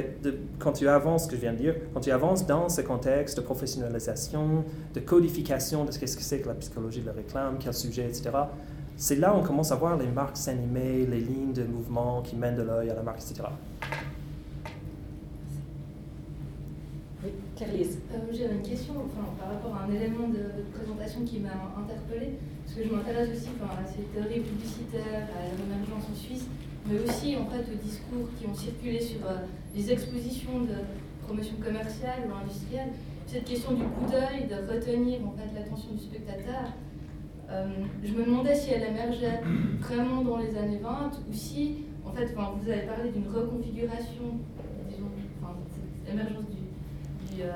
quand tu avances, ce que je viens de dire, quand tu avances dans ce contexte de professionnalisation, de codification de ce que c'est que la psychologie de la réclame, quel sujet, etc., c'est là où on commence à voir les marques s'animer, les lignes de mouvement qui mènent de l'œil à la marque, etc. Oui, euh, J'avais une question enfin, par rapport à un élément de, de présentation qui m'a interpellée. Parce que je m'intéresse aussi à ces théories publicitaires, à l'émergence en Suisse, mais aussi en fait aux discours qui ont circulé sur euh, les expositions de promotion commerciale ou industrielle. Cette question du coup d'œil, de retenir en fait l'attention du spectateur, euh, je me demandais si elle émergeait vraiment dans les années 20 ou si, en fait, vous avez parlé d'une reconfiguration, disons, enfin, cette émergence du, euh,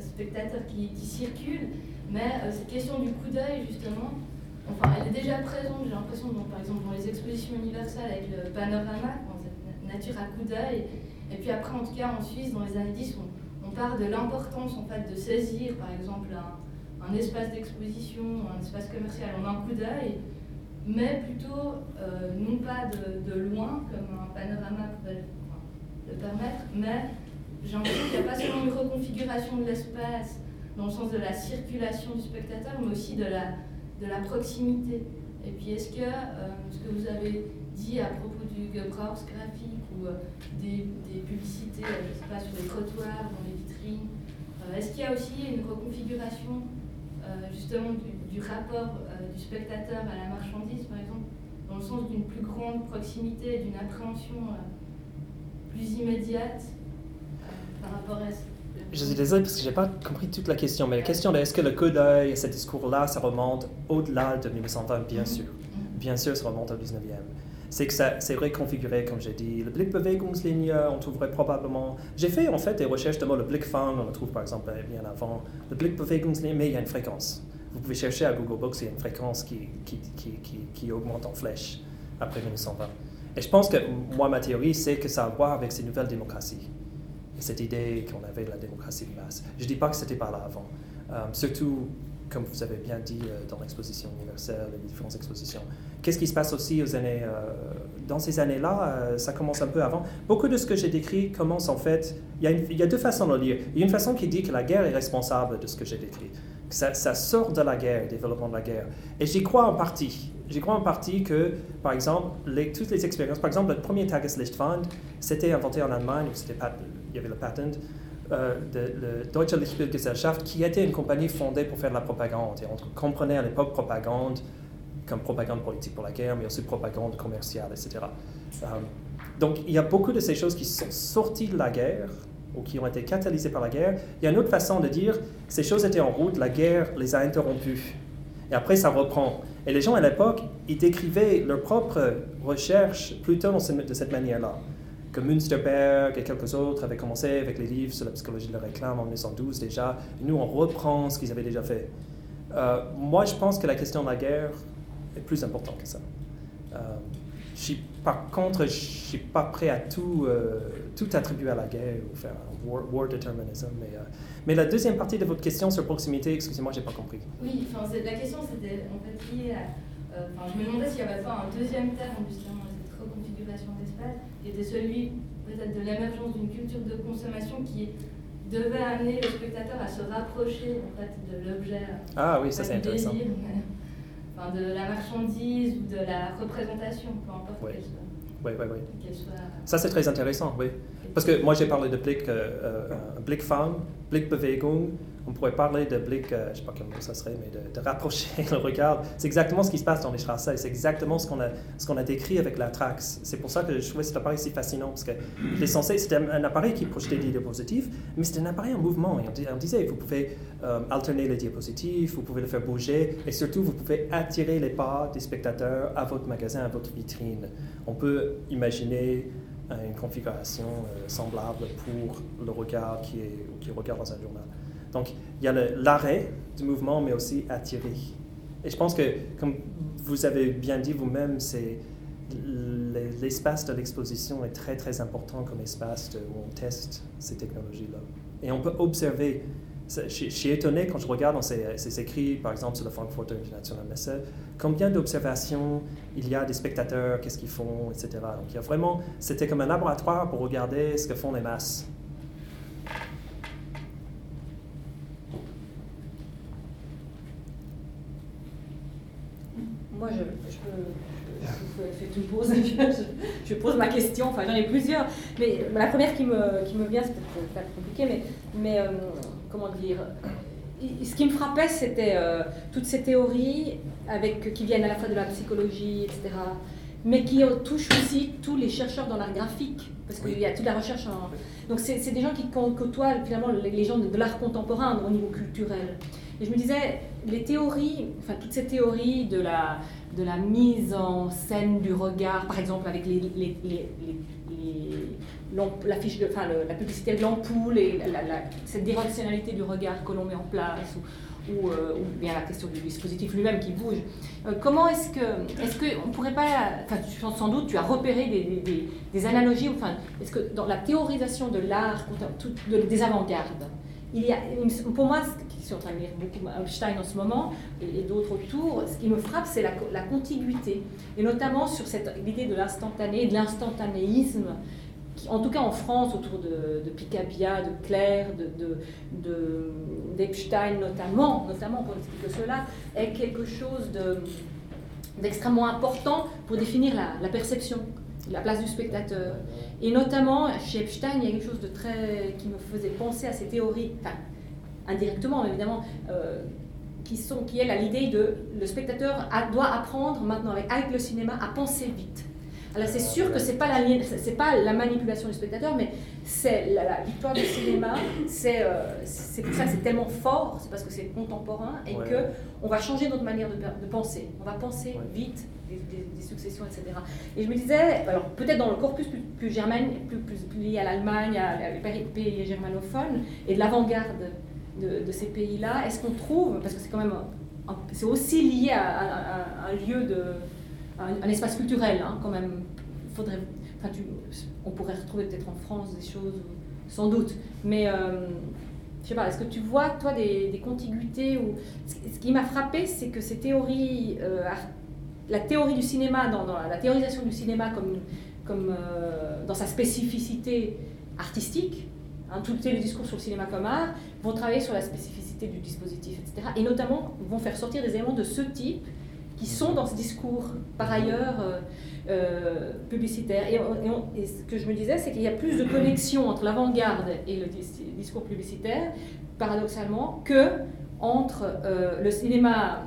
spectateur qui, circule, mais cette question du coup d'œil, justement, enfin, elle est déjà présente, j'ai l'impression, par exemple, dans les expositions universelles avec le panorama, nature à coup d'œil. Et puis après, en tout cas, en Suisse, dans les années 10, on, parle de l'importance en fait, de saisir, par exemple, un, espace d'exposition, un espace commercial en un coup d'œil, mais plutôt euh, non pas de, loin, comme un panorama pourrait le permettre, mais j'ai l'impression qu'il n'y a pas seulement une reconfiguration de l'espace dans le sens de la circulation du spectateur, mais aussi de la de la proximité. Et puis est-ce que euh, ce que vous avez dit à propos du Gebrauchs graphique ou euh, des, publicités, euh, pas, sur les trottoirs, dans les vitrines, Est-ce qu'il y a aussi une reconfiguration justement du, rapport du spectateur à la marchandise, par exemple, dans le sens d'une plus grande proximité, d'une appréhension plus immédiate par rapport à je suis désolé parce que je n'ai pas compris toute la question, mais la question de est-ce que le coup d'œil et ce discours-là, ça remonte au-delà de 1920 Bien sûr. Bien sûr, ça remonte au 19e. C'est que ça s'est reconfiguré, comme j'ai dit. Le Blickbewegungslinie, on trouverait probablement. J'ai fait en fait des recherches de le Blickfang, on le trouve par exemple bien avant. Le Blickbewegungslinie, mais il y a une fréquence. Vous pouvez chercher à Google Books, il y a une fréquence qui, qui, qui, qui augmente en flèche après 1920. Et je pense que moi, ma théorie, c'est que ça a à voir avec ces nouvelles démocraties cette idée qu'on avait de la démocratie de masse. Je ne dis pas que c'était pas là avant. Euh, surtout, comme vous avez bien dit euh, dans l'exposition universelle, les différentes expositions. Qu'est-ce qui se passe aussi aux années, euh, dans ces années-là, ça commence un peu avant. Beaucoup de ce que j'ai décrit commence en fait, il y, a deux façons de le lire. Il y a une façon qui dit que la guerre est responsable de ce que j'ai décrit. Ça, sort de la guerre, développement de la guerre. Et j'y crois en partie. J'y crois en partie que, par exemple, toutes les expériences, par exemple, le premier Tageslichtfund, c'était inventé en Allemagne, c'était pas il y avait le patent, euh, de, le Deutsche Lichtbildgesellschaft, qui était une compagnie fondée pour faire de la propagande. Et on comprenait à l'époque propagande comme propagande politique pour la guerre, mais aussi propagande commerciale, etc. Euh, donc il y a beaucoup de ces choses qui sont sorties de la guerre ou qui ont été catalysées par la guerre. Il y a une autre façon de dire, ces choses étaient en route, la guerre les a interrompues. Et après, ça reprend. Et les gens à l'époque, ils décrivaient leurs propres recherches plutôt de cette manière-là que Münsterberg et quelques autres avaient commencé avec les livres sur la psychologie de la réclame en 1912 déjà. nous, on reprend ce qu'ils avaient déjà fait. Euh, moi, je pense que la question de la guerre est plus importante que ça. Euh, par contre, je ne suis pas prêt à tout, euh, tout attribuer à la guerre ou faire un war, determinism. Mais, mais, la deuxième partie de votre question sur proximité, excusez-moi, je n'ai pas compris. Oui, la question c'était en fait liée à. je me demandais s'il n'y avait pas un deuxième terme justement cette reconfiguration d'espace qui était celui peut-être de l'émergence d'une culture de consommation qui devait amener le spectateur à se rapprocher en fait, de l'objet. Ah oui, ça c'est intéressant. [laughs] enfin, de la marchandise ou de la représentation, peu importe oui. qu'elle soit. Oui, oui, oui. Ça c'est très intéressant, oui. Parce que moi j'ai parlé de Blick, euh, euh, Blickfang, Blickbewegung, on pourrait parler de Blick, euh, je ne sais pas quel mot ça serait, mais de, rapprocher [laughs] le regard. C'est exactement ce qui se passe dans les Strasse, c'est exactement ce qu'on a, ce a décrit avec la Trax. C'est pour ça que je trouvais cet appareil si fascinant, parce que c'était un, appareil qui projetait des diapositives, mais c'était un appareil en mouvement. Et on, disait, vous pouvez euh, alterner les diapositives, vous pouvez le faire bouger, et surtout, vous pouvez attirer les pas des spectateurs à votre magasin, à votre vitrine. On peut imaginer euh, une configuration semblable pour le regard qui regarde dans un journal. Donc, il y a l'arrêt du mouvement, mais aussi attirer. Et je pense que, comme vous avez bien dit vous-même, c'est l'espace de l'exposition est très, très important comme espace où on teste ces technologies-là. Et on peut observer. Je, suis étonné quand je regarde dans ces, écrits, par exemple sur le Frankfurter International Messe, combien d'observations il y a des spectateurs, qu'est-ce qu'ils font, etc. Donc il y a vraiment, c'était comme un laboratoire pour regarder ce que font les masses. moi, je, je, je, fais une pause, je, pose ma question, enfin j'en ai plusieurs, mais la première qui me, qui me vient, c'est peut-être compliqué, mais, mais euh, comment dire, ce qui me frappait, c'était euh, toutes ces théories avec, qui viennent à la fois de la psychologie, etc., mais qui touchent aussi tous les chercheurs dans l'art graphique, parce qu'il y a toute la recherche en... Donc c'est des gens qui côtoient finalement les gens de l'art contemporain au niveau culturel. Et je me disais, les théories, enfin toutes ces théories de la, de la mise en scène du regard, par exemple avec les, les, les, la, fiche de, enfin, la publicité de l'ampoule et cette directionnalité du regard que l'on met en place, ou, euh, ou, bien la question du dispositif lui-même qui bouge. Euh, comment est-ce que, est-ce que on pourrait pas, enfin, sans doute, tu as repéré des, des, des analogies, enfin, est-ce que dans la théorisation de l'art, des avant-gardes, il y a, pour moi, qui suis en train de lire beaucoup Einstein en ce moment et, d'autres autour, ce qui me frappe, c'est la, la, contiguïté. Et notamment sur cette idée de l'instantané, de l'instantanéisme, qui, en tout cas en France, autour de, de Picabia, de Claire, d'Epstein de, de, notamment, notamment pour expliquer cela, est quelque chose d'extrêmement important pour définir la, la perception la place du spectateur. Et notamment, chez Epstein, il y a quelque chose de très qui me faisait penser à ces théories, enfin, indirectement évidemment, qui, sont, qui est l'idée de le spectateur doit apprendre maintenant avec, avec le cinéma à penser vite. Alors c'est sûr que c'est pas la c'est pas la manipulation du spectateur, mais c'est la, victoire du cinéma. C'est euh, c'est pour ça que c'est tellement fort, c'est parce que c'est contemporain et qu'on que on va changer notre manière de, de penser. On va penser vite des, successions, etc. Et je me disais, alors peut-être dans le corpus plus, plus germain, plus, plus, lié à l'Allemagne, à, les pays germanophones et de l'avant-garde de, ces pays-là, est-ce qu'on trouve, parce que c'est quand même, c'est aussi lié à un lieu de un, espace culturel, hein, quand même. Faudrait, enfin, tu, on pourrait retrouver peut-être en France des choses, sans doute. Mais euh, je sais pas, est-ce que tu vois, toi, des, des contiguïtés ou... Ce qui m'a frappé, c'est que ces théories, euh, la théorie du cinéma, dans, la théorisation du cinéma comme, comme euh, dans sa spécificité artistique, hein, tous les discours sur le cinéma comme art, vont travailler sur la spécificité du dispositif, etc. Et notamment vont faire sortir des éléments de ce type qui sont dans ce discours, par ailleurs, euh, euh, publicitaire. Et, ce que je me disais, c'est qu'il y a plus de connexion entre l'avant-garde et le discours publicitaire, paradoxalement, que entre euh, le cinéma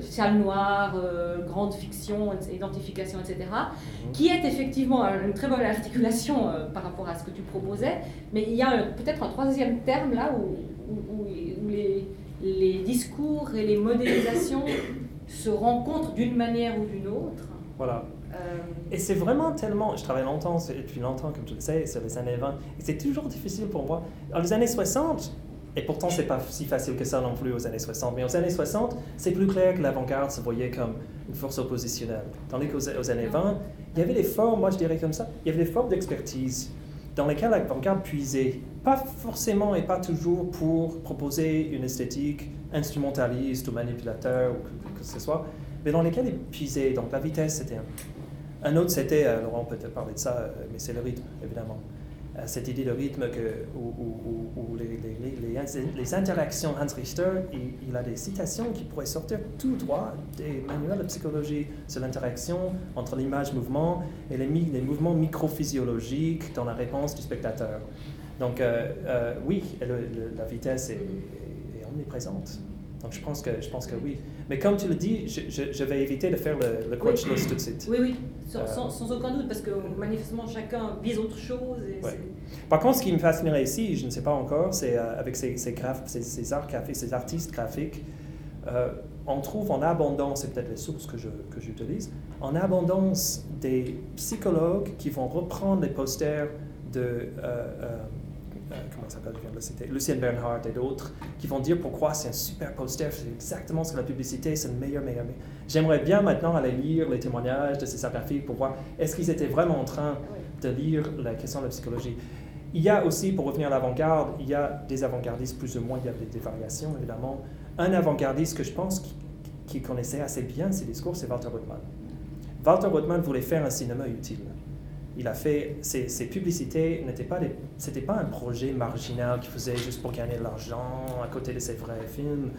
salle noire, grande fiction, identification, etc., mhm. qui est effectivement une très bonne articulation par rapport à ce que tu proposais, mais il y a peut-être un troisième terme là où, où, où les, les discours et les modélisations [coughs] se rencontrent d'une manière ou d'une autre. Voilà. Euh, et c'est vraiment tellement. Je travaille longtemps, depuis longtemps, comme tu le sais, sur les années 20, et c'est toujours difficile pour moi. Dans les années 60, et pourtant c'est pas si facile que ça non plus aux années 60, mais aux années 60, c'est plus clair que l'avant-garde se voyait comme une force oppositionnelle. Tandis qu'aux aux années 20, il y avait des formes, moi je dirais comme ça, il y avait des formes d'expertise dans lesquelles l'avant-garde puisait, pas forcément et pas toujours pour proposer une esthétique instrumentaliste ou manipulateur ou que, ce soit, mais dans lesquels il puisait. Donc la vitesse, c'était un. Un autre, c'était, euh, Laurent peut te parler de ça, euh, mais c'est le rythme, évidemment. Euh, cette idée de rythme que, où, les, les, les, interactions, Hans Richter, il, a des citations qui pourraient sortir tout droit des manuels de psychologie sur l'interaction entre l'image-mouvement et les, les mouvements microphysiologiques dans la réponse du spectateur. Donc oui, la vitesse est, omniprésente. Donc je pense que, je pense que oui. Mais comme tu le dis, je, je, vais éviter de faire le, le coach oui. tout de suite. Oui, oui, sans, euh, sans, aucun doute, parce que manifestement chacun vise autre chose. Par contre, ce qui me fascinerait ici, je ne sais pas encore, c'est euh, avec ces, ces, ces, ces, arts graphiques, ces artistes graphiques, euh, on trouve en abondance, c'est peut-être les sources que, je, que j'utilise, en abondance des psychologues qui vont reprendre les posters de comment ça s'appelle, Lucien Bernhardt et d'autres, qui vont dire pourquoi c'est un super poster, c'est exactement ce que la publicité, c'est le meilleur, meilleur, meilleur. J'aimerais bien maintenant aller lire les témoignages de ces graphiques pour voir est-ce qu'ils étaient vraiment en train de lire la question de la psychologie. Il y a aussi, pour revenir à l'avant-garde, il y a des avant-gardistes plus ou moins, il y a des, variations évidemment. Un avant-gardiste que je pense qui, qui connaissait assez bien ces discours, c'est Walter Ruttmann. Walter Ruttmann voulait faire un cinéma utile il a fait ces, publicités n'étaient pas c'était pas un projet marginal qu'il faisait juste pour gagner de l'argent à côté de ses vrais films.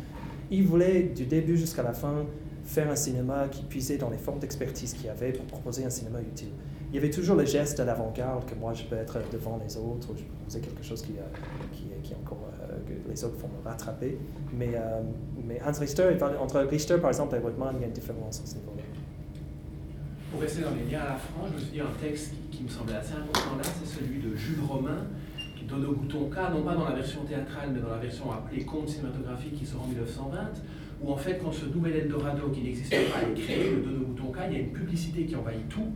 Il voulait du début jusqu'à la fin faire un cinéma qui puisait dans les formes d'expertise qu'il avait pour proposer un cinéma utile. Il y avait toujours le geste de l'avant-garde que moi je peux être devant les autres, je peux proposer quelque chose qui, euh, qui, qui encore euh, que les autres vont me rattraper. Mais, euh, mais Hans Richter, entre Richter par exemple et Whitman, il y a une différence à ce niveau-là. Pour rester dans les liens à la France, je me suis dit un texte qui, me semblait assez important là, c'est celui de Jules Romain, qui donne au bouton K, non pas dans la version théâtrale, mais dans la version appelée Conte cinématographique qui sort en 1920, où en fait, quand ce nouvel Eldorado qui n'existait pas est créé, le il y a une publicité qui envahit tout.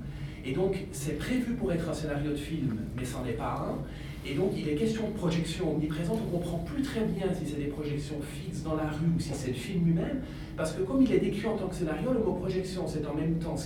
Et donc, c'est prévu pour être un scénario de film, mais c'en est pas un. Et donc, il est question de projection omniprésente. On ne comprend plus très bien si c'est des projections fixes dans la rue ou si c'est le film lui-même. Parce que comme il est décrit en tant que scénario, le mot projection, c'est en même temps ce qui